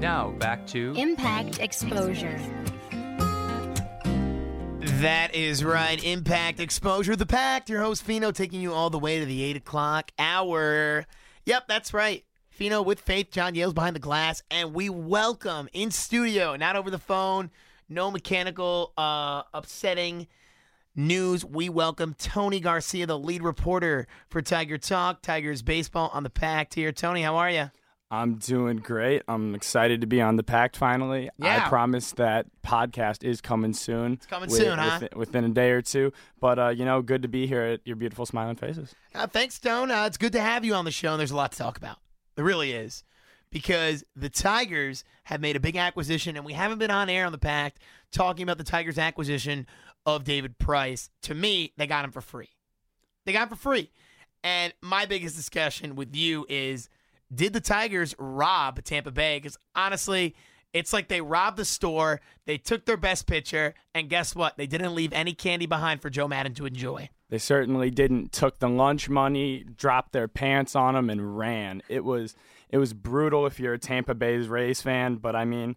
[SPEAKER 14] Now back to
[SPEAKER 9] Impact Exposure.
[SPEAKER 5] That is right. Impact Exposure. The Pact. Your host, Fino, taking you all the way to the 8 o'clock hour. Yep, that's right. Fino with Faith. John Yale's behind the glass. And we welcome in studio, not over the phone, no mechanical, uh, upsetting news. We welcome Tony Garcia, the lead reporter for Tiger Talk, Tigers Baseball on the Pact here. Tony, how are you?
[SPEAKER 15] I'm doing great. I'm excited to be on the Pact finally.
[SPEAKER 5] Yeah.
[SPEAKER 15] I promise that podcast is coming soon. It's
[SPEAKER 5] coming soon, huh?
[SPEAKER 15] Within, within a day or two. But, uh, you know, good to be here at your beautiful smiling faces.
[SPEAKER 5] Uh, thanks, Stone. Uh, it's good to have you on the show, and there's a lot to talk about. It really is. Because the Tigers have made a big acquisition, and we haven't been on air on the Pact talking about the Tigers' acquisition of David Price. To me, they got him for free. They got him for free. And my biggest discussion with you is did the Tigers rob Tampa Bay? Because honestly, it's like they robbed the store, they took their best pitcher, and guess what? They didn't leave any candy behind for Joe Maddon to enjoy.
[SPEAKER 15] They certainly didn't took the lunch money, dropped their pants on them, and ran. It was it was brutal if you're a Tampa Bay's Rays fan, but I mean,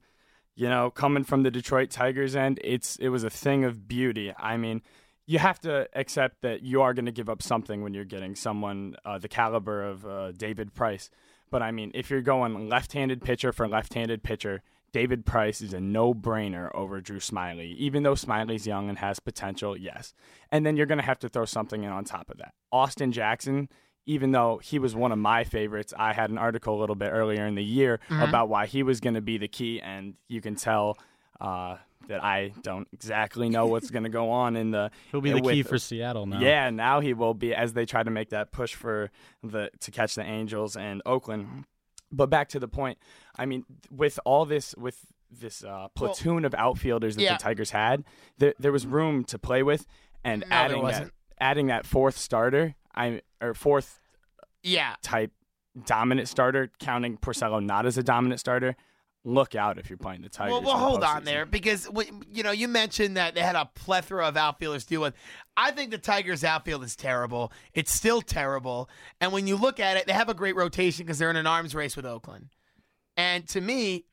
[SPEAKER 15] you know, coming from the Detroit Tigers end, it's it was a thing of beauty. I mean, you have to accept that you are going to give up something when you're getting someone uh, the caliber of uh, David Price. But I mean, if you're going left-handed pitcher for left-handed pitcher, David Price is a no-brainer over Drew Smyly. Even though Smyly's young and has potential, yes. And then you're going to have to throw something in on top of that. Austin Jackson, even though he was one of my favorites, I had an article a little bit earlier in the year
[SPEAKER 5] Mhm.
[SPEAKER 15] about why he was going to be the key, and you can tell uh, that I don't exactly know what's going to go on in the.
[SPEAKER 7] He'll be the
[SPEAKER 15] with-
[SPEAKER 7] key for Seattle now.
[SPEAKER 15] Yeah, now he will be as they try to make that push for the to catch the Angels and Oakland. But back to the point, I mean, with all this, with this uh, platoon of outfielders that
[SPEAKER 5] yeah.
[SPEAKER 15] the Tigers had, there, there was room to play with, and
[SPEAKER 5] No,
[SPEAKER 15] adding that,
[SPEAKER 5] wasn't.
[SPEAKER 15] adding that fourth starter, I or fourth
[SPEAKER 5] Yeah.
[SPEAKER 15] type dominant starter, counting Porcello not as a dominant starter. Look out if you're playing the Tigers.
[SPEAKER 5] Well, well, hold on there because you know you mentioned that they had a plethora of outfielders to deal with. I think the Tigers' outfield is terrible. It's still terrible, and when you look at it, they have a great rotation because they're in an arms race with Oakland. And to me,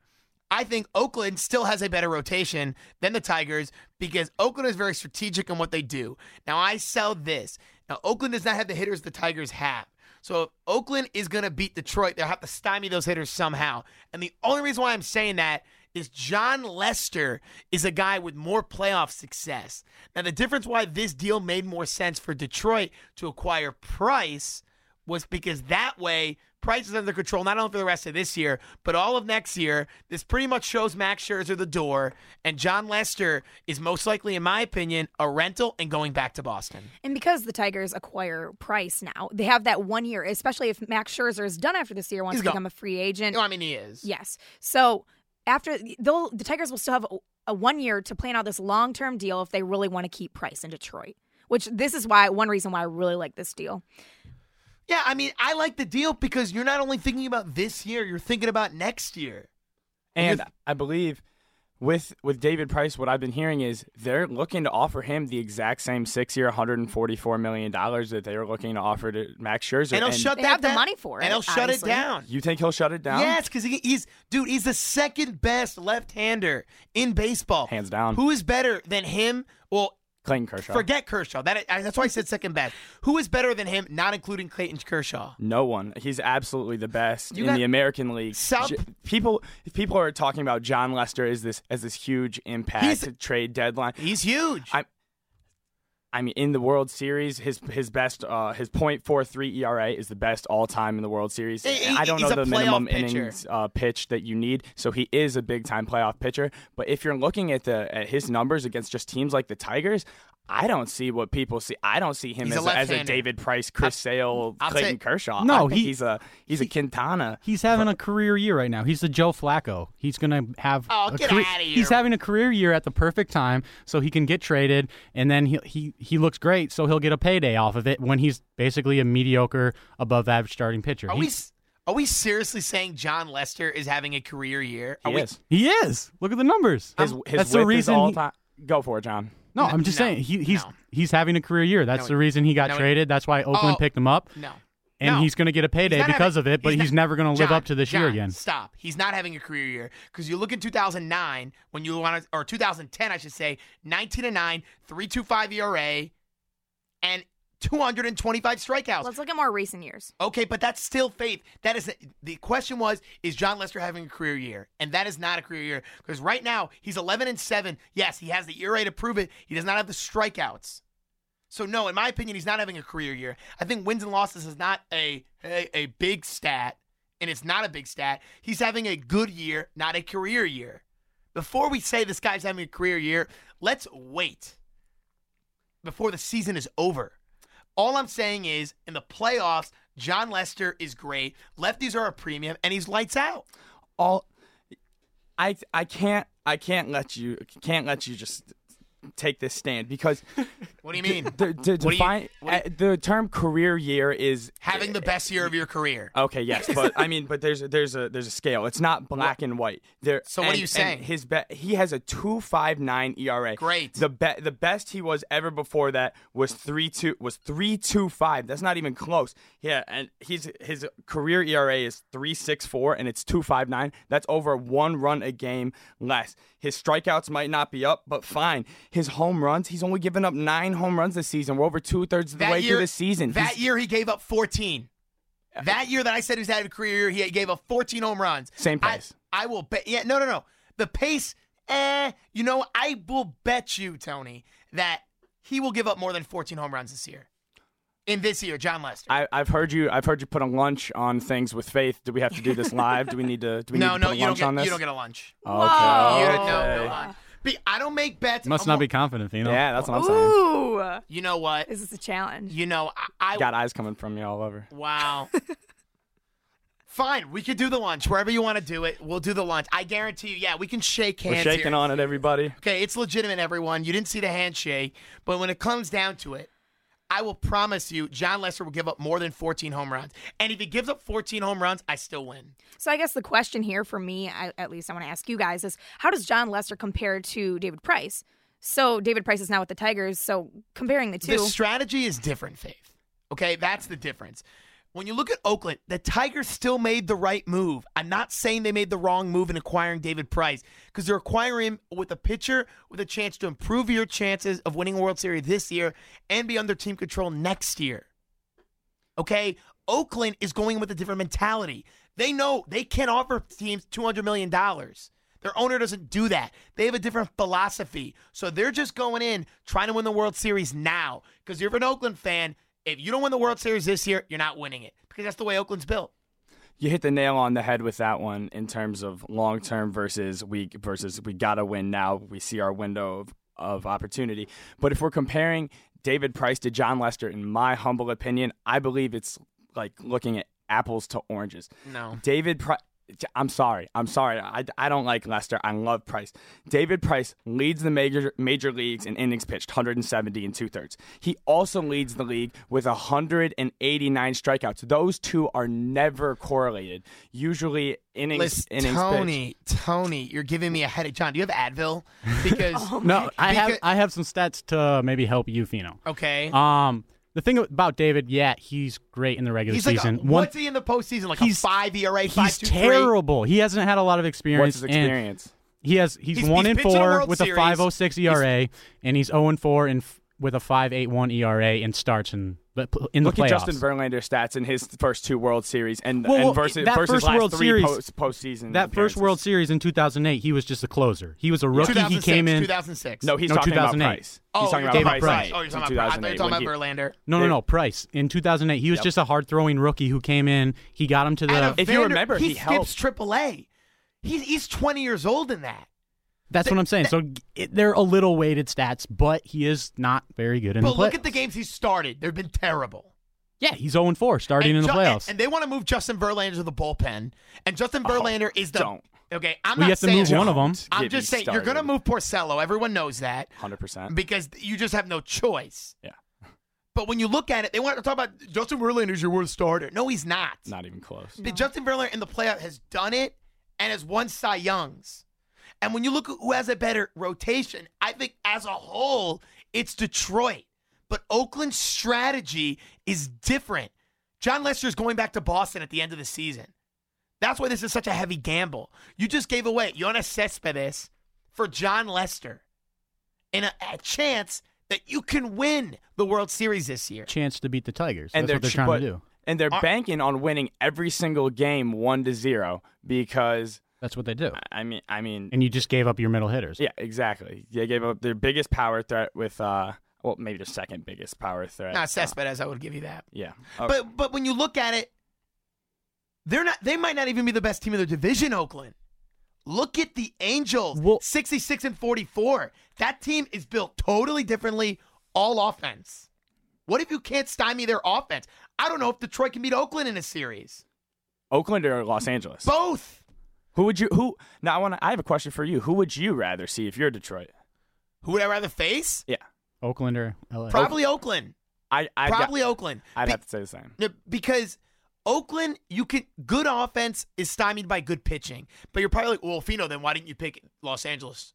[SPEAKER 5] I think Oakland still has a better rotation than the Tigers because Oakland is very strategic in what they do. Now, I sell this. Now, Oakland does not have the hitters the Tigers have. So if Oakland is going to beat Detroit, they'll have to stymie those hitters somehow. And the only reason why I'm saying that is Jon Lester is a guy with more playoff success. Now, the difference why this deal made more sense for Detroit to acquire Price was because that way Price is under control not only for the rest of this year, but all of next year. This pretty much shows Max Scherzer the door, and Jon Lester is most likely, in my opinion, a rental and going back to Boston.
[SPEAKER 6] And because the Tigers acquire Price now, they have that one year, especially if Max Scherzer is done after this year, wants
[SPEAKER 5] He's
[SPEAKER 6] to
[SPEAKER 5] gone.
[SPEAKER 6] become a free agent.
[SPEAKER 5] No, I mean he is.
[SPEAKER 6] Yes. So after they'll the Tigers will still have a, a one year to plan out this long term deal if they really want to keep Price in Detroit. Which this is why one reason why I really like this deal.
[SPEAKER 5] Yeah, I mean, I like the deal because you're not only thinking about this year, you're thinking about next year.
[SPEAKER 15] And I believe with with David Price, what I've been hearing is they're looking to offer him the exact same six year, 144 million dollars that they were looking to offer to Max Scherzer.
[SPEAKER 5] And he'll shut
[SPEAKER 6] They
[SPEAKER 5] that
[SPEAKER 6] have the money for it,
[SPEAKER 5] And he'll shut it down.
[SPEAKER 15] You think he'll shut it down?
[SPEAKER 5] Yes, because he, he's dude. He's the second best left-hander in baseball,
[SPEAKER 15] hands down.
[SPEAKER 5] Who is better than him? Well,
[SPEAKER 15] Clayton Kershaw.
[SPEAKER 5] forget Kershaw. That I, that's why I said second best. Who is better than him? Not including Clayton Kershaw.
[SPEAKER 15] No one. He's absolutely the best
[SPEAKER 5] You
[SPEAKER 15] in the American League.
[SPEAKER 5] South-
[SPEAKER 15] people people are talking about Jon Lester as this as this huge impact
[SPEAKER 5] He's-
[SPEAKER 15] trade deadline.
[SPEAKER 5] He's huge.
[SPEAKER 15] I, I mean, in the World Series, his his best uh, his .43 ERA is the best all time in the World Series.
[SPEAKER 5] He-
[SPEAKER 15] I don't know the minimum
[SPEAKER 5] pitcher.
[SPEAKER 15] innings uh, pitch that you need, so he is a big time playoff pitcher. But if you're looking at the at his numbers against just teams like the Tigers, I don't see what people see. I don't see him
[SPEAKER 5] He's
[SPEAKER 15] as a, as a. David Price, Chris Sale,
[SPEAKER 5] I'll
[SPEAKER 15] Clayton
[SPEAKER 5] take-
[SPEAKER 15] Kershaw.
[SPEAKER 7] No, he-
[SPEAKER 15] he's a he's a Quintana.
[SPEAKER 7] He's having a career year right now. He's the Joe Flacco. He's gonna have.
[SPEAKER 5] Oh,
[SPEAKER 7] a
[SPEAKER 5] get
[SPEAKER 7] career-
[SPEAKER 5] outta here.
[SPEAKER 7] He's having a career year at the perfect time, so he can get traded, and then he he he looks great, so he'll get a payday off of it when he's basically a mediocre, above average starting pitcher.
[SPEAKER 5] Are
[SPEAKER 7] He-
[SPEAKER 5] we are we seriously saying Jon Lester is having a career year? Are
[SPEAKER 15] He
[SPEAKER 5] we,
[SPEAKER 15] is.
[SPEAKER 7] He is. Look at the numbers.
[SPEAKER 15] His,
[SPEAKER 7] Um,
[SPEAKER 15] his
[SPEAKER 7] That's the
[SPEAKER 15] whip is
[SPEAKER 7] reason.
[SPEAKER 15] all
[SPEAKER 7] he-
[SPEAKER 15] time. Go for it, John.
[SPEAKER 7] No, I'm just
[SPEAKER 5] no,
[SPEAKER 7] saying he, he's
[SPEAKER 5] no.
[SPEAKER 7] he's having a career year. That's
[SPEAKER 5] No,
[SPEAKER 7] the reason he got traded. That's why Oakland
[SPEAKER 5] Oh,
[SPEAKER 7] picked him up.
[SPEAKER 5] No.
[SPEAKER 7] And he's going to get a payday because
[SPEAKER 5] having-
[SPEAKER 7] of it, but
[SPEAKER 5] he's
[SPEAKER 7] he's,
[SPEAKER 5] not-
[SPEAKER 7] never going to live up to this year again.
[SPEAKER 5] Stop. He's not having a career year because you look in 2009 when you want to, or 2010, I should say, 19 and 9, 3.25 ERA, and 225 strikeouts.
[SPEAKER 6] Let's look at more recent years.
[SPEAKER 5] Okay, but that's still faith. That is the question was is Jon Lester having a career year? And that is not a career year because right now he's 11 and 7. Yes, he has the ERA to prove it. He does not have the strikeouts. So no, in my opinion, he's not having a career year. I think wins and losses is not a a, a big stat, and it's not a big stat. He's having a good year, not a career year. Before we say this guy's having a career year, let's wait before the season is over. All I'm saying is, in the playoffs, Jon Lester is great. Lefties are a premium, and he's lights out.
[SPEAKER 15] All I I can't I can't let you can't let you just take this stand because
[SPEAKER 5] What do you mean?
[SPEAKER 15] the, the,
[SPEAKER 5] What do you-
[SPEAKER 15] define,
[SPEAKER 5] you-
[SPEAKER 15] uh, the term career year is
[SPEAKER 5] Having the best year of your career.
[SPEAKER 15] Okay, yes, but I mean, but there's a, there's a there's a scale. It's not black and white. There.
[SPEAKER 5] So what are you saying?
[SPEAKER 15] His bet he has a two five nine ERA.
[SPEAKER 5] Great.
[SPEAKER 15] The be- the best he was ever before that was three two was three two five. That's not even close. Yeah, and he's his career ERA is three six four, and it's two five nine. That's over one run a game less. His strikeouts might not be up, but fine. His home runs, he's only given up nine home runs this season. We're over two thirds of the
[SPEAKER 5] That
[SPEAKER 15] way
[SPEAKER 5] year,
[SPEAKER 15] through the season.
[SPEAKER 5] That
[SPEAKER 15] He's-
[SPEAKER 5] year, he gave up 14. That year that I said he was having a career year, he gave up 14 home runs.
[SPEAKER 15] Same pace.
[SPEAKER 5] I, will bet. Yeah, no, no, no. The pace, eh. You know, I will bet you, Tony, that he will give up more than 14 home runs this year. In this year, Jon Lester.
[SPEAKER 15] I, I've heard you. I've heard you put a lunch on things with Faith. Do we have to do this live? do we need to? Do we
[SPEAKER 5] no,
[SPEAKER 15] need to
[SPEAKER 5] no,
[SPEAKER 15] put a
[SPEAKER 5] you don't
[SPEAKER 15] lunch
[SPEAKER 5] get.
[SPEAKER 15] on this?
[SPEAKER 5] You don't get a lunch.
[SPEAKER 15] Okay.
[SPEAKER 5] You don't, no, no lunch. Be- I don't make bets.
[SPEAKER 7] Must
[SPEAKER 5] I'm
[SPEAKER 7] not
[SPEAKER 5] mo-
[SPEAKER 7] be confident, you know.
[SPEAKER 15] Yeah, that's what I'm saying.
[SPEAKER 6] Ooh,
[SPEAKER 5] You know what?
[SPEAKER 6] this is a challenge.
[SPEAKER 5] You know, I, I
[SPEAKER 15] Got eyes coming from you all over.
[SPEAKER 5] Wow. Fine, we could do the lunch wherever you want to do it. We'll do the lunch. I guarantee you. Yeah, we can shake hands.
[SPEAKER 15] We're shaking
[SPEAKER 5] here.
[SPEAKER 15] on it, everybody.
[SPEAKER 5] Okay, it's legitimate, everyone. You didn't see the handshake, but when it comes down to it, I will promise you, Jon Lester will give up more than 14 home runs. And if he gives up 14 home runs, I still win.
[SPEAKER 6] So I guess the question here for me, I, at least I want to ask you guys, is how does Jon Lester compare to David Price? So David Price is now with the Tigers. So comparing the two,
[SPEAKER 5] The strategy is different, Faith. Okay, that's the difference. When you look at Oakland, the Tigers still made the right move. I'm not saying they made the wrong move in acquiring David Price because they're acquiring him with a pitcher with a chance to improve your chances of winning a World Series this year and be under team control next year. Okay, Oakland is going with a different mentality. They know they can't offer teams $200 million. Their owner doesn't do that. They have a different philosophy. So they're just going in trying to win the World Series now. Because you're an Oakland fan, if you don't win the World Series this year, you're not winning it. Because that's the way Oakland's built.
[SPEAKER 15] You hit the nail on the head with that one in terms of long term versus we versus we gotta win now. We see our window of, of opportunity. But if we're comparing David Price to Jon Lester, in my humble opinion, I believe it's like looking at apples to oranges.
[SPEAKER 5] No.
[SPEAKER 15] David Price. I'm sorry. I'm sorry. I, I don't like Lester. I love Price. David Price leads the major major leagues in innings pitched, 170 and two thirds. He also leads the league with 189 strikeouts. Those two are never correlated. Usually innings
[SPEAKER 5] Listen,
[SPEAKER 15] innings
[SPEAKER 5] Tony, Tony, you're giving me a headache. John, do you have Advil? Because
[SPEAKER 6] Oh
[SPEAKER 7] No, I have I have some stats to maybe help you, Fino.
[SPEAKER 5] okay,
[SPEAKER 7] Um, the thing about David, yeah, he's great in the regular
[SPEAKER 5] he's like a,
[SPEAKER 7] season. One-
[SPEAKER 5] what's he in the postseason? Like a
[SPEAKER 7] He's-
[SPEAKER 5] five ERA, five
[SPEAKER 7] he's
[SPEAKER 5] two, three?
[SPEAKER 7] terrible. He hasn't had a lot of experience.
[SPEAKER 15] What's his
[SPEAKER 7] and
[SPEAKER 15] experience?
[SPEAKER 7] He has he's,
[SPEAKER 5] He's-
[SPEAKER 7] one
[SPEAKER 5] he's
[SPEAKER 7] in
[SPEAKER 5] pitched in a
[SPEAKER 7] four
[SPEAKER 5] World
[SPEAKER 7] with a 5.06 ERA, and he's zero and four in f- with a 5.81 ERA in starts in the in the
[SPEAKER 15] Look
[SPEAKER 7] playoffs.
[SPEAKER 15] at Justin Verlander stats in his first two World Series and,
[SPEAKER 7] Well,
[SPEAKER 15] and versus,
[SPEAKER 7] that
[SPEAKER 15] versus
[SPEAKER 7] first
[SPEAKER 15] last
[SPEAKER 7] World
[SPEAKER 15] three
[SPEAKER 7] Series-
[SPEAKER 15] post, postseason.
[SPEAKER 7] that first. World Series in 2008, he was just a closer. He was a rookie. He came in.
[SPEAKER 5] 2006.
[SPEAKER 15] No, he's
[SPEAKER 7] No,
[SPEAKER 15] talking about Price.
[SPEAKER 5] Oh,
[SPEAKER 15] he's talking about
[SPEAKER 7] David
[SPEAKER 15] Price.
[SPEAKER 7] Price.
[SPEAKER 5] Oh, you're talking about, Price. I thought you were talking about
[SPEAKER 15] he-
[SPEAKER 5] Verlander.
[SPEAKER 7] No, no, no. Price in 2008, he was
[SPEAKER 15] Yep.
[SPEAKER 7] just a hard throwing rookie who came in. He got him to the.
[SPEAKER 5] a
[SPEAKER 15] If you remember,
[SPEAKER 5] he,
[SPEAKER 15] he
[SPEAKER 5] skips
[SPEAKER 15] helped.
[SPEAKER 5] AAA. He's he's 20 years old in that.
[SPEAKER 7] That's what I'm saying. So it, they're a little weighted stats, but he is not very good in
[SPEAKER 5] But
[SPEAKER 7] the playoffs.
[SPEAKER 5] look at the games he started. They've been terrible.
[SPEAKER 7] yeah, he's 0 4 starting in the
[SPEAKER 5] Ju-
[SPEAKER 7] playoffs.
[SPEAKER 5] And, and they want to move Justin Verlander to the bullpen. And Justin oh, Verlander is the
[SPEAKER 15] don't.
[SPEAKER 5] okay. I'm
[SPEAKER 7] We
[SPEAKER 5] not
[SPEAKER 7] have to
[SPEAKER 5] saying
[SPEAKER 7] move one of 'em.
[SPEAKER 5] I'm
[SPEAKER 15] Get
[SPEAKER 5] just
[SPEAKER 15] me
[SPEAKER 5] saying you're going to move Porcello. Everyone knows that
[SPEAKER 15] 100%.
[SPEAKER 5] because you just have no choice.
[SPEAKER 15] Yeah.
[SPEAKER 5] But when you look at it, they want to talk about Justin Verlander's your worst starter. No, he's not.
[SPEAKER 15] Not even close.
[SPEAKER 5] The Justin Verlander in the playoff has done it and has won Cy Youngs. And when you look at who has a better rotation, I think as a whole, it's Detroit. But Oakland's strategy is different. Jon Lester is going back to Boston at the end of the season. That's why this is such a heavy gamble. You just gave away Yoenis Cespedes for Jon Lester in a, a chance that you can win the World Series this year.
[SPEAKER 7] Chance to beat the Tigers.
[SPEAKER 15] and
[SPEAKER 7] That's what they're trying
[SPEAKER 15] but,
[SPEAKER 7] to do.
[SPEAKER 15] And they're
[SPEAKER 5] Are,
[SPEAKER 15] banking on winning every single game one to zero because
[SPEAKER 7] That's what they do.
[SPEAKER 15] I mean, I mean,
[SPEAKER 7] And you just gave up your middle hitters.
[SPEAKER 15] yeah, exactly. They gave up their biggest power threat with, uh, well, maybe their second biggest power threat.
[SPEAKER 5] Not
[SPEAKER 15] Uh,
[SPEAKER 5] Cespedes, I would give you that.
[SPEAKER 15] yeah, Okay.
[SPEAKER 5] But but when you look at it, they're not. They might not even be the best team in their division. Oakland. Look at the Angels.
[SPEAKER 7] Well-
[SPEAKER 5] 66 and 44. That team is built totally differently. All offense. What if you can't stymie their offense? I don't know if Detroit can beat Oakland in a series.
[SPEAKER 15] Oakland or Los Angeles.
[SPEAKER 5] Both.
[SPEAKER 15] Who would you? Who? Now I want to. I have a question for you. Who would you rather see if you're Detroit?
[SPEAKER 5] Who would I rather face?
[SPEAKER 15] Yeah,
[SPEAKER 7] Oakland or LA.
[SPEAKER 5] Probably Oakland.
[SPEAKER 15] I. I
[SPEAKER 5] Probably Oakland.
[SPEAKER 15] I'd
[SPEAKER 5] Be-
[SPEAKER 15] have to say the same.
[SPEAKER 5] No, because Oakland, you can good offense is stymied by good pitching. But you're probably like, well, Fino, then why didn't you pick Los Angeles?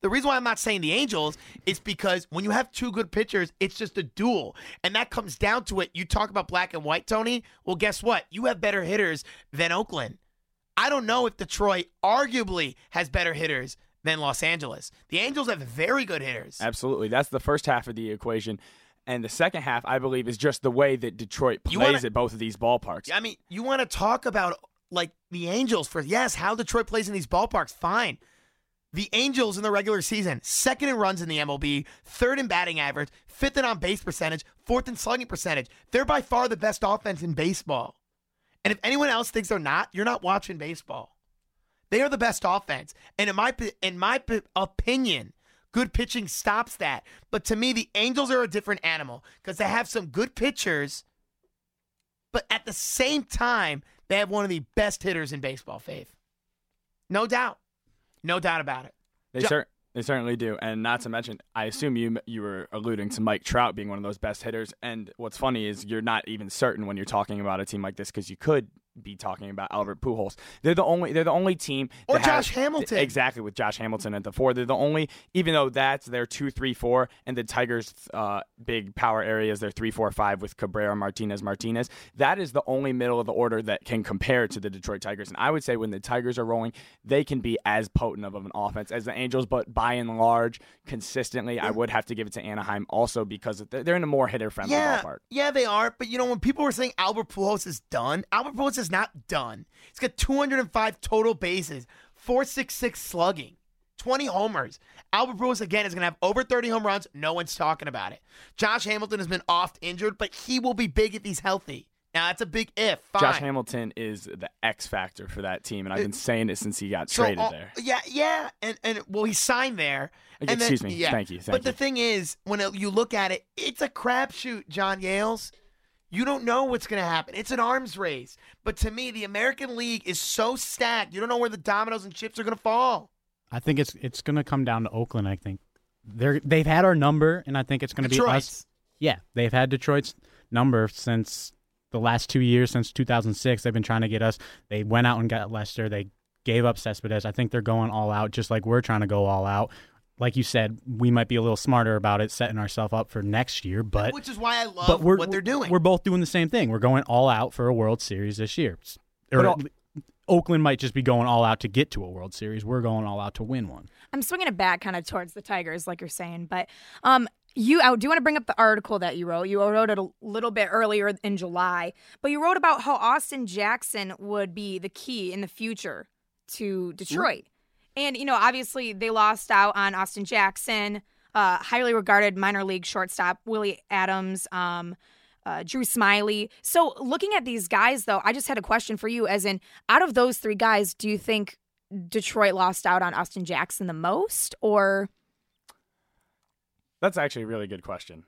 [SPEAKER 5] The reason why I'm not saying the Angels is because when you have two good pitchers, it's just a duel. And that comes down to it. You talk about black and white, Tony. Well, guess what? You have better hitters than Oakland. I don't know if Detroit arguably has better hitters than Los Angeles. The Angels have very good hitters.
[SPEAKER 15] Absolutely. That's the first half of the equation. And the second half, I believe, is just the way that Detroit plays
[SPEAKER 5] wanna-
[SPEAKER 15] at both of these ballparks.
[SPEAKER 5] I mean, you want to talk about like the Angels for yes, how Detroit plays in these ballparks, fine. The Angels in the regular season, second in runs in the MLB, third in batting average, fifth in on base percentage, fourth in slugging percentage. They're by far the best offense in baseball. And if anyone else thinks they're not, you're not watching baseball. They are the best offense, and in my in my opinion, good pitching stops that. But to me, the Angels are a different animal because they have some good pitchers, but at the same time, they have one of the best hitters in baseball. Faith, no doubt, no doubt about it.
[SPEAKER 15] They
[SPEAKER 5] Jo-
[SPEAKER 15] cer- they certainly do, and not to mention, I assume you you were alluding to Mike Trout being one of those best hitters. And what's funny is you're not even certain when you're talking about a team like this because you could be talking about Albert Pujols. They're the only they're the only team
[SPEAKER 5] Or
[SPEAKER 15] that has-
[SPEAKER 5] Josh Hamilton.
[SPEAKER 15] exactly with Josh Hamilton at the four. They're the only, even though that's their two, three, four, and the Tigers' uh, big power areas, their three, four, five with Cabrera, Martinez, Martinez. That is the only middle of the order that can compare to the Detroit Tigers. And I would say when the Tigers are rolling, they can be as potent of an offense as the Angels, but by and large, consistently, I would have to give it to Anaheim also because they're they're in a more hitter friendly
[SPEAKER 5] Yeah,
[SPEAKER 15] ballpark.
[SPEAKER 5] yeah, they are. But you know, when people were saying Albert Pujols is done, Albert Pujols is not done. He's got 205 total bases, 466 slugging, 20 homers. Albert Pujols again is going to have over 30 home runs. No one's talking about it. Josh Hamilton has been oft injured, but he will be big if he's healthy. Now that's a big if. Fine.
[SPEAKER 15] Josh Hamilton is the X factor for that team, and I've been saying it since he got
[SPEAKER 5] So,
[SPEAKER 15] traded
[SPEAKER 5] uh,
[SPEAKER 15] there.
[SPEAKER 5] Yeah, yeah, and and well, he signed there. And then-
[SPEAKER 15] Excuse me.
[SPEAKER 5] yeah.
[SPEAKER 15] Thank you, thank
[SPEAKER 5] but the thing is, when it- you look at it, it's a crapshoot, John Yales. You don't know what's going to happen. It's an arms race. But to me, the American League is so stacked. You don't know where the dominoes and chips are going to fall.
[SPEAKER 7] I think it's it's going to come down to Oakland. I think they're they've had our number, and I think it's going to be us. Yeah, they've had Detroit's number since the last two years, since 2006. They've been trying to get us. They went out and got Lester. They gave up Cespedes. I think they're going all out, just like we're trying to go all out. Like you said, we might be a little smarter about it, setting ourselves up for next year. But
[SPEAKER 5] Which is why I love
[SPEAKER 7] but we're,
[SPEAKER 5] what they're doing.
[SPEAKER 7] We're both doing the same thing. We're going all out for a World Series this year. Or
[SPEAKER 15] all-
[SPEAKER 7] Oakland might just be going all out to get to a World Series. We're going all out to win one.
[SPEAKER 6] I'm swinging it back kind of towards the Tigers, like you're saying. But um, you, I do want to bring up the article that you wrote. You wrote it a little bit earlier in July, but you wrote about how Austin Jackson would be the key in the future to Detroit. And, you know, obviously they lost out on Austin Jackson, uh, highly regarded minor league shortstop Willie Adams, um, uh, Drew Smyly. So looking at these guys, though, I just had a question for you as in, out of those three guys, do you think Detroit lost out on Austin Jackson the most, or
[SPEAKER 15] That's actually a really good question.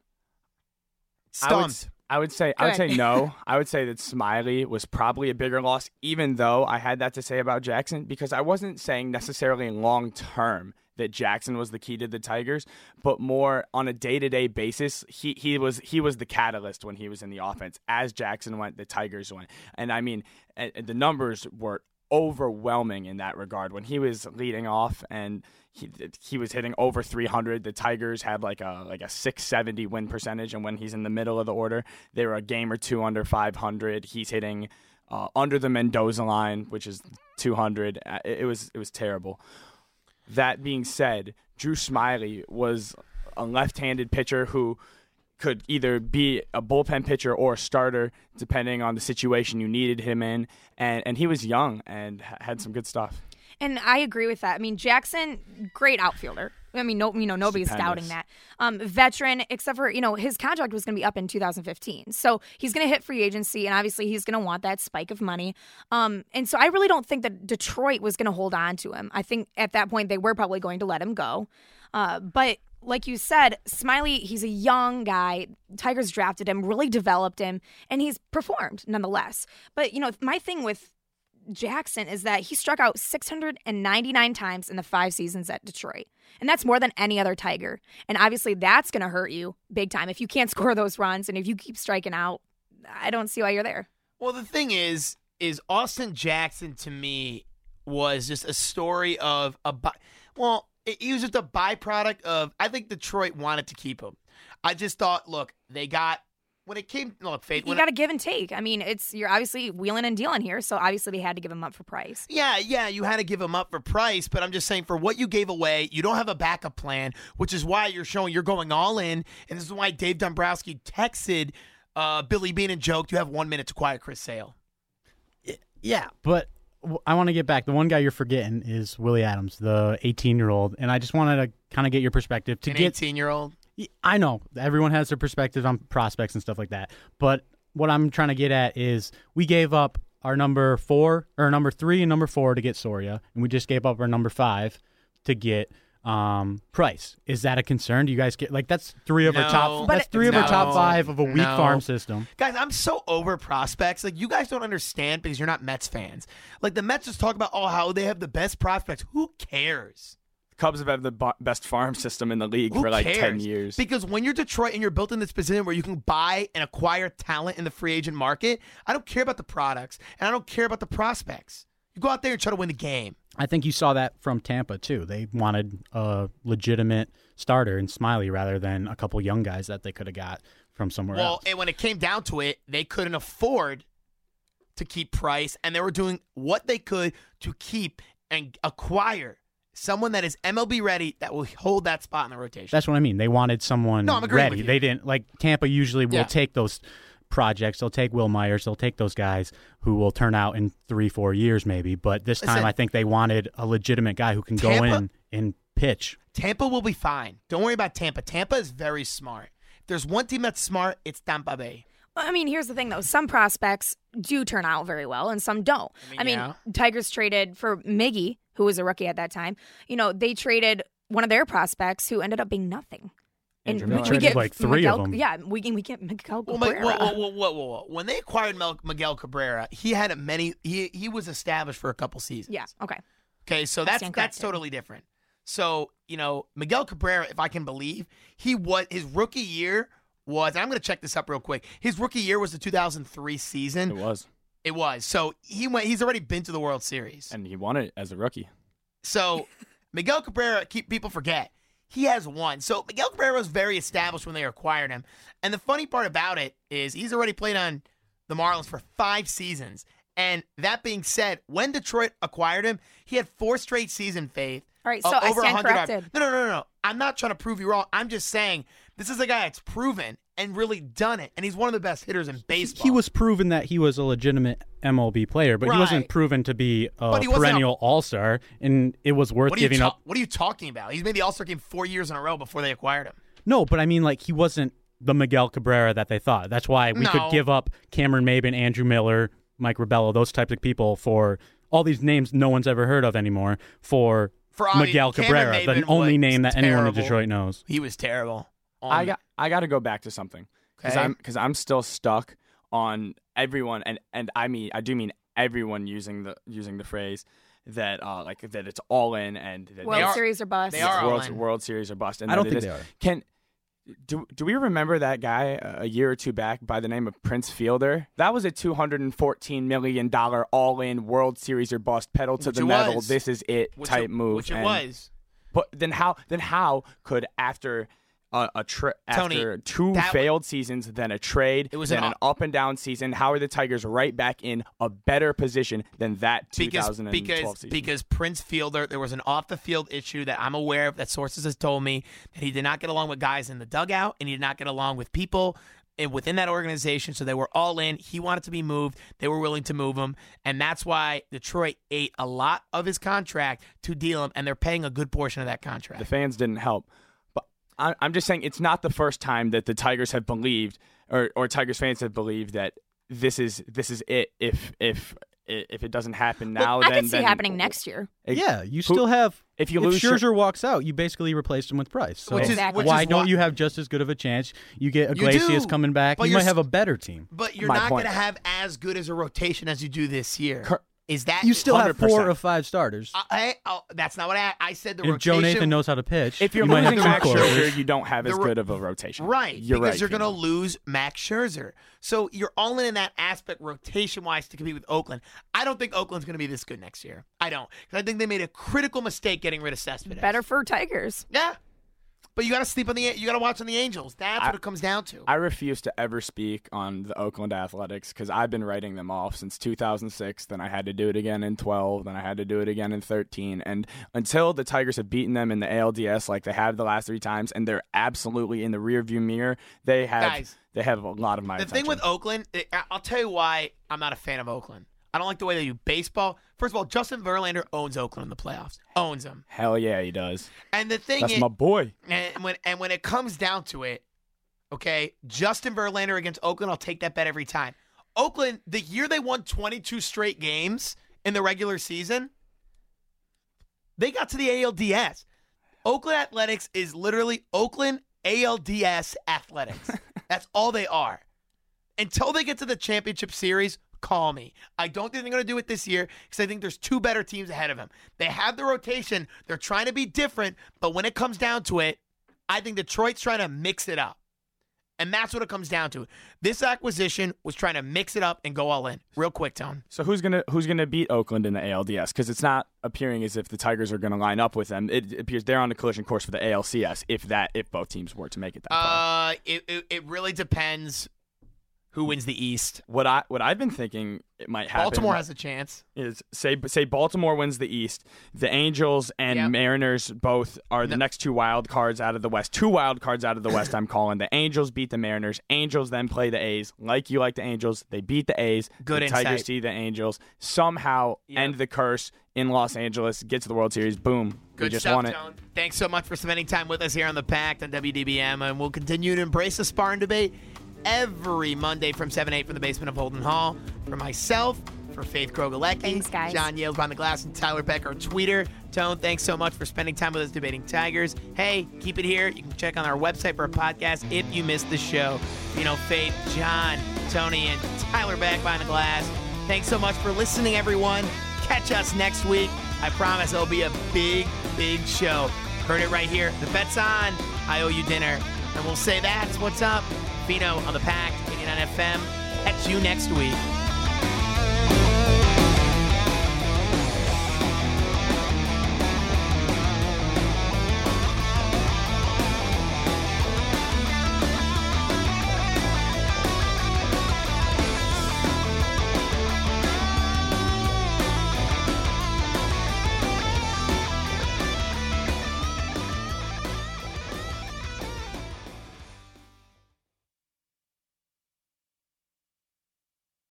[SPEAKER 15] I would,
[SPEAKER 5] Stumped.
[SPEAKER 15] I would say I would say no. I would say that Smyly was probably a bigger loss, even though I had that to say about Jackson, because I wasn't saying necessarily long term that Jackson was the key to the Tigers, but more on a day to day basis, he he was he was the catalyst when he was in the offense. As Jackson went, the Tigers went, and I mean the numbers were overwhelming in that regard when he was leading off and he he was hitting over 300 the tigers had like a like a 670 win percentage and when he's in the middle of the order they were a game or two under 500 he's hitting uh, under the mendoza line which is 200 Uh, it, it was it was terrible that being said drew smyly was a left-handed pitcher who could either be a bullpen pitcher or a starter, depending on the situation you needed him in. And and he was young and had some good stuff.
[SPEAKER 6] And I agree with that. I mean, Jackson, great outfielder. I mean, no, you know, nobody's doubting that. Um, veteran, except for you know, his contract was going to be up in 2015, so he's going to hit free agency, and obviously he's going to want that spike of money. Um, and so I really don't think that Detroit was going to hold on to him. I think at that point they were probably going to let him go. Uh, but like you said, Smyly, he's a young guy. Tigers drafted him, really developed him, and he's performed nonetheless. But you know, my thing with Jackson is that he struck out 699 times in the five seasons at Detroit. And that's more than any other Tiger. And obviously, that's going to hurt you big time. If you can't score those runs and if you keep striking out, I don't see why you're there.
[SPEAKER 5] Well, the thing is, is Austin Jackson to me was just a story of a well, it- he was just a byproduct of. I think Detroit wanted to keep him. I just thought, look, they got when it came. Look, Faith,
[SPEAKER 6] You got to give and take. I mean, it's you're obviously wheeling and dealing here, so obviously they had to give him up for price.
[SPEAKER 5] Yeah, yeah, you had to give him up for price, but I'm just saying for what you gave away, you don't have a backup plan, which is why you're showing you're going all in, and this is why Dave Dombrowski texted uh, Billy Beane and joked, "You have one minute to quiet Chris Sale."
[SPEAKER 7] Yeah, but I want to get back. The one guy you're forgetting is Willie Adams, the 18 year old, and I just wanted to kind of get your perspective to
[SPEAKER 5] An
[SPEAKER 7] get
[SPEAKER 5] 18 year old.
[SPEAKER 7] I know everyone has their perspective on prospects and stuff like that, but what I'm trying to get at is we gave up our number four or number three and number four to get Soria, and we just gave up our number five to get um Price. Is that a concern? Do you guys get like that's three of our top that's three of our top five of a weak
[SPEAKER 5] no.
[SPEAKER 7] farm system.
[SPEAKER 5] Guys, I'm so over prospects. Like you guys don't understand because you're not Mets fans. Like the Mets just talk about oh how they have the best prospects. Who cares?
[SPEAKER 15] Cubs have had the bo- best farm system in the league
[SPEAKER 5] Who
[SPEAKER 15] for like
[SPEAKER 5] cares?
[SPEAKER 15] 10 years.
[SPEAKER 5] Because when you're Detroit and you're built in this position where you can buy and acquire talent in the free agent market, I don't care about the products and I don't care about the prospects. You go out there and try to win the game.
[SPEAKER 7] I think you saw that from Tampa too. They wanted a legitimate starter in Smyly rather than a couple young guys that they could have got from somewhere
[SPEAKER 5] Well,
[SPEAKER 7] else.
[SPEAKER 5] Well, and when it came down to it, they couldn't afford to keep Price, and they were doing what they could to keep and acquire someone that is MLB ready that will hold that spot in the rotation.
[SPEAKER 7] That's what I mean. They wanted someone
[SPEAKER 5] No, I'm
[SPEAKER 7] ready.
[SPEAKER 5] with you.
[SPEAKER 7] They didn't like Tampa usually will
[SPEAKER 5] Yeah.
[SPEAKER 7] take those projects. They'll take Wil Myers. They'll take those guys who will turn out in three, four years maybe. But this time,
[SPEAKER 5] Listen.
[SPEAKER 7] I think they wanted a legitimate guy who can go in and pitch.
[SPEAKER 5] Tampa will be fine. Don't worry about Tampa. Tampa is very smart. If there's one team that's smart, it's Tampa Bay.
[SPEAKER 6] I mean, here's the thing though. Some prospects do turn out very well and some don't. I mean,
[SPEAKER 5] yeah.
[SPEAKER 6] Tigers traded for Miggy, who was a rookie at that time. You know, they traded one of their prospects who ended up being nothing.
[SPEAKER 7] Andrew Miller. get like three of
[SPEAKER 6] Miguel,
[SPEAKER 7] them.
[SPEAKER 6] Yeah, we can we get Miguel
[SPEAKER 5] Well,
[SPEAKER 6] Cabrera.
[SPEAKER 5] whoa, whoa, whoa, whoa, whoa. When they acquired Mel- Miguel Cabrera, he had a many. He he was established for a couple seasons.
[SPEAKER 6] Yeah. Okay.
[SPEAKER 5] Okay, so
[SPEAKER 6] I
[SPEAKER 5] that's that's totally different. So you know Miguel Cabrera, if I can believe, he was his rookie year was. And I'm going to check this up real quick. His rookie year was the 2003 season.
[SPEAKER 15] It was.
[SPEAKER 5] It was. So he went. He's already been to the World Series.
[SPEAKER 15] And he won it as a rookie.
[SPEAKER 5] So Miguel Cabrera, keep people forget, he has one. So Miguel Cabrera was very established when they acquired him. And the funny part about it is he's already played on the Marlins for five seasons. And that being said, when Detroit acquired him, he had four straight season faith.
[SPEAKER 6] All right,
[SPEAKER 5] of
[SPEAKER 6] so I
[SPEAKER 5] over
[SPEAKER 6] stand
[SPEAKER 5] 100 RBI.
[SPEAKER 6] corrected.
[SPEAKER 5] No, no, no, no, no. I'm not trying to prove you wrong. I'm just saying this is a guy that's proven and really done it. And he's one of the best hitters in baseball.
[SPEAKER 7] He was proven that he was a legitimate MLB player, but he wasn't proven to be a perennial All Star, and it was worth
[SPEAKER 5] what are, you
[SPEAKER 7] giving
[SPEAKER 5] ta-
[SPEAKER 7] up.
[SPEAKER 5] what are you talking about? He's made the All Star game four years in a row before they acquired him.
[SPEAKER 7] No, but I mean, like he wasn't the Miguel Cabrera that they thought. That's why we
[SPEAKER 5] No.
[SPEAKER 7] could give up Cameron Maybin, Andrew Miller, Mike Rabelo, those types of people for all these names no one's ever heard of anymore for,
[SPEAKER 5] For
[SPEAKER 7] Miguel
[SPEAKER 5] Cameron
[SPEAKER 7] Cabrera, the
[SPEAKER 5] Maybin
[SPEAKER 7] only name that anyone in. Detroit knows.
[SPEAKER 5] He was terrible.
[SPEAKER 15] I got I got to go back to something because
[SPEAKER 5] Okay.
[SPEAKER 15] I'm because I'm still stuck on everyone and and I mean I do mean everyone using the using the phrase that uh like that it's all in and that
[SPEAKER 6] World
[SPEAKER 15] they are-
[SPEAKER 6] Series or bust.
[SPEAKER 5] they are all
[SPEAKER 15] World,
[SPEAKER 5] in.
[SPEAKER 15] World Series or bust. And
[SPEAKER 7] I don't think
[SPEAKER 15] is-
[SPEAKER 7] they are.
[SPEAKER 15] Can do do we remember that guy uh, a year or two back by the name of Prince Fielder? That was a two hundred and fourteen million dollar all in World Series or bust pedal to
[SPEAKER 5] Which
[SPEAKER 15] the metal.
[SPEAKER 5] was.
[SPEAKER 15] This is it
[SPEAKER 5] Which
[SPEAKER 15] type
[SPEAKER 5] it-
[SPEAKER 15] move.
[SPEAKER 5] which it was.
[SPEAKER 15] But then how then how could after a, a tra-
[SPEAKER 5] Tony,
[SPEAKER 15] after two failed seasons, then a trade,
[SPEAKER 5] It was
[SPEAKER 15] then
[SPEAKER 5] an
[SPEAKER 15] an up and down season? How are the Tigers right back in a better position than that
[SPEAKER 5] because
[SPEAKER 15] 2012
[SPEAKER 5] because
[SPEAKER 15] season?
[SPEAKER 5] because Prince Fielder, there was an off the field issue that I'm aware of that sources has told me that he did not get along with guys in the dugout and he did not get along with people within that organization. So they were all in. He wanted to be moved. They were willing to move him, and that's why Detroit ate a lot of his contract to deal him, and they're paying a good portion of that contract.
[SPEAKER 15] the fans didn't help. But I, I'm just saying it's not the first time that the Tigers have believed, or or Tigers fans have believed that this is this is it. If if if it doesn't happen now,
[SPEAKER 6] I
[SPEAKER 15] then
[SPEAKER 6] could see
[SPEAKER 15] then-
[SPEAKER 6] happening next year.
[SPEAKER 7] Yeah, you
[SPEAKER 15] Who-
[SPEAKER 7] still have.
[SPEAKER 15] if you
[SPEAKER 7] if
[SPEAKER 15] lose
[SPEAKER 7] Scherzer
[SPEAKER 15] Scher-
[SPEAKER 7] walks out, you basically replaced him with Price. So
[SPEAKER 5] Which is-
[SPEAKER 6] Exactly.
[SPEAKER 5] which
[SPEAKER 7] why
[SPEAKER 5] is
[SPEAKER 7] don't
[SPEAKER 5] why-
[SPEAKER 7] you have just as good of a chance? You get
[SPEAKER 5] You
[SPEAKER 7] Iglesias
[SPEAKER 5] do,
[SPEAKER 7] coming back.
[SPEAKER 5] but
[SPEAKER 7] you might have a better team.
[SPEAKER 5] But you're
[SPEAKER 15] My
[SPEAKER 5] not going to have as good as a rotation as you do this year.
[SPEAKER 15] Cor-
[SPEAKER 5] Is that
[SPEAKER 7] You still have
[SPEAKER 15] 100%.
[SPEAKER 7] four or five starters.
[SPEAKER 5] Uh, I, I, oh, that's not what I. I said the
[SPEAKER 7] if
[SPEAKER 5] rotation.
[SPEAKER 7] Joe Nathan knows how to pitch,
[SPEAKER 15] If you're
[SPEAKER 7] you might have
[SPEAKER 15] losing Max
[SPEAKER 7] closers.
[SPEAKER 15] Scherzer, you don't have as
[SPEAKER 5] ro-
[SPEAKER 15] good of a rotation.
[SPEAKER 5] Right,
[SPEAKER 15] You're
[SPEAKER 5] because
[SPEAKER 15] right,
[SPEAKER 5] you're going to lose Max Scherzer. So you're all in in that aspect rotation wise to compete with Oakland. I don't think Oakland's going to be this good next year. I don't. 'Cause I think they made a critical mistake getting rid of Cespedes.
[SPEAKER 6] Better for Tigers.
[SPEAKER 5] Yeah. But you got to sleep on the you got to watch on the Angels. That's what it comes down to.
[SPEAKER 15] I refuse to ever speak on the Oakland Athletics because I've been writing them off since 2006. Then I had to do it again in 12. Then I had to do it again in 13. And until the Tigers have beaten them in the ALDS like they have the last three times, and they're absolutely in the rearview mirror, they have
[SPEAKER 5] Guys,
[SPEAKER 15] they have a lot of my
[SPEAKER 5] the
[SPEAKER 15] attention.
[SPEAKER 5] thing with Oakland, I'll tell you why I'm not a fan of Oakland. I don't like the way they do baseball. First of all, Justin Verlander owns Oakland in the playoffs. Owns them.
[SPEAKER 15] Hell yeah, he does.
[SPEAKER 5] And the thing
[SPEAKER 15] That's
[SPEAKER 5] is,
[SPEAKER 15] my boy.
[SPEAKER 5] And when and when it comes down to it, okay, Justin Verlander against Oakland, I'll take that bet every time. Oakland, the year they won 22 straight games in the regular season, they got to the ALDS. Oakland Athletics is literally Oakland ALDS Athletics. That's all they are. Until they get to the championship series, call me. I don't think they're going to do it this year because I think there's two better teams ahead of them. They have the rotation. They're trying to be different, but when it comes down to it, I think Detroit's trying to mix it up. And that's what it comes down to. This acquisition was trying to mix it up and go all in. Real quick, Tone.
[SPEAKER 15] So who's gonna who's gonna beat Oakland in the ALDS? Because it's not appearing as if the Tigers are gonna line up with them. It appears they're on the collision course for the ALCS. If that if both teams were to make it that far.
[SPEAKER 5] Uh, it, it, it really depends who wins the East.
[SPEAKER 15] What I what I've been thinking it might happen.
[SPEAKER 5] Baltimore has a chance.
[SPEAKER 15] is say say Baltimore wins the East, the Angels and
[SPEAKER 5] Yep.
[SPEAKER 15] Mariners both are the next two wild cards out of the West. Two wild cards out of the West. I'm calling the Angels beat the Mariners. Angels then play the A's. Like you like the Angels, they beat the A's.
[SPEAKER 5] Good
[SPEAKER 15] the Tigers
[SPEAKER 5] insight.
[SPEAKER 15] see the Angels somehow end the curse in Los Angeles. Get to the World Series. Boom. we
[SPEAKER 5] Good
[SPEAKER 15] just
[SPEAKER 5] stuff,
[SPEAKER 15] won it.
[SPEAKER 5] Tone. Thanks so much for spending time with us here on the Pact on WDBM, and we'll continue to embrace the Spartan debate every Monday from 7 8 from the basement of Holden Hall. For myself, for Faith Krogalecki,
[SPEAKER 6] Thanks, guys.
[SPEAKER 5] John Yales behind the glass, and Tyler Becker, tweeter. Tone, thanks so much for spending time with us debating Tigers. Hey, keep it here. You can check on our website for a podcast if you missed the show. You know, Faith, John, Tony, and Tyler back behind the glass. Thanks so much for listening, everyone. Catch us next week. I promise it'll be a big, big show. Heard it right here. The bet's on. I owe you dinner. And we'll say that's what's up. On the pack, 89 FM. Catch you next week.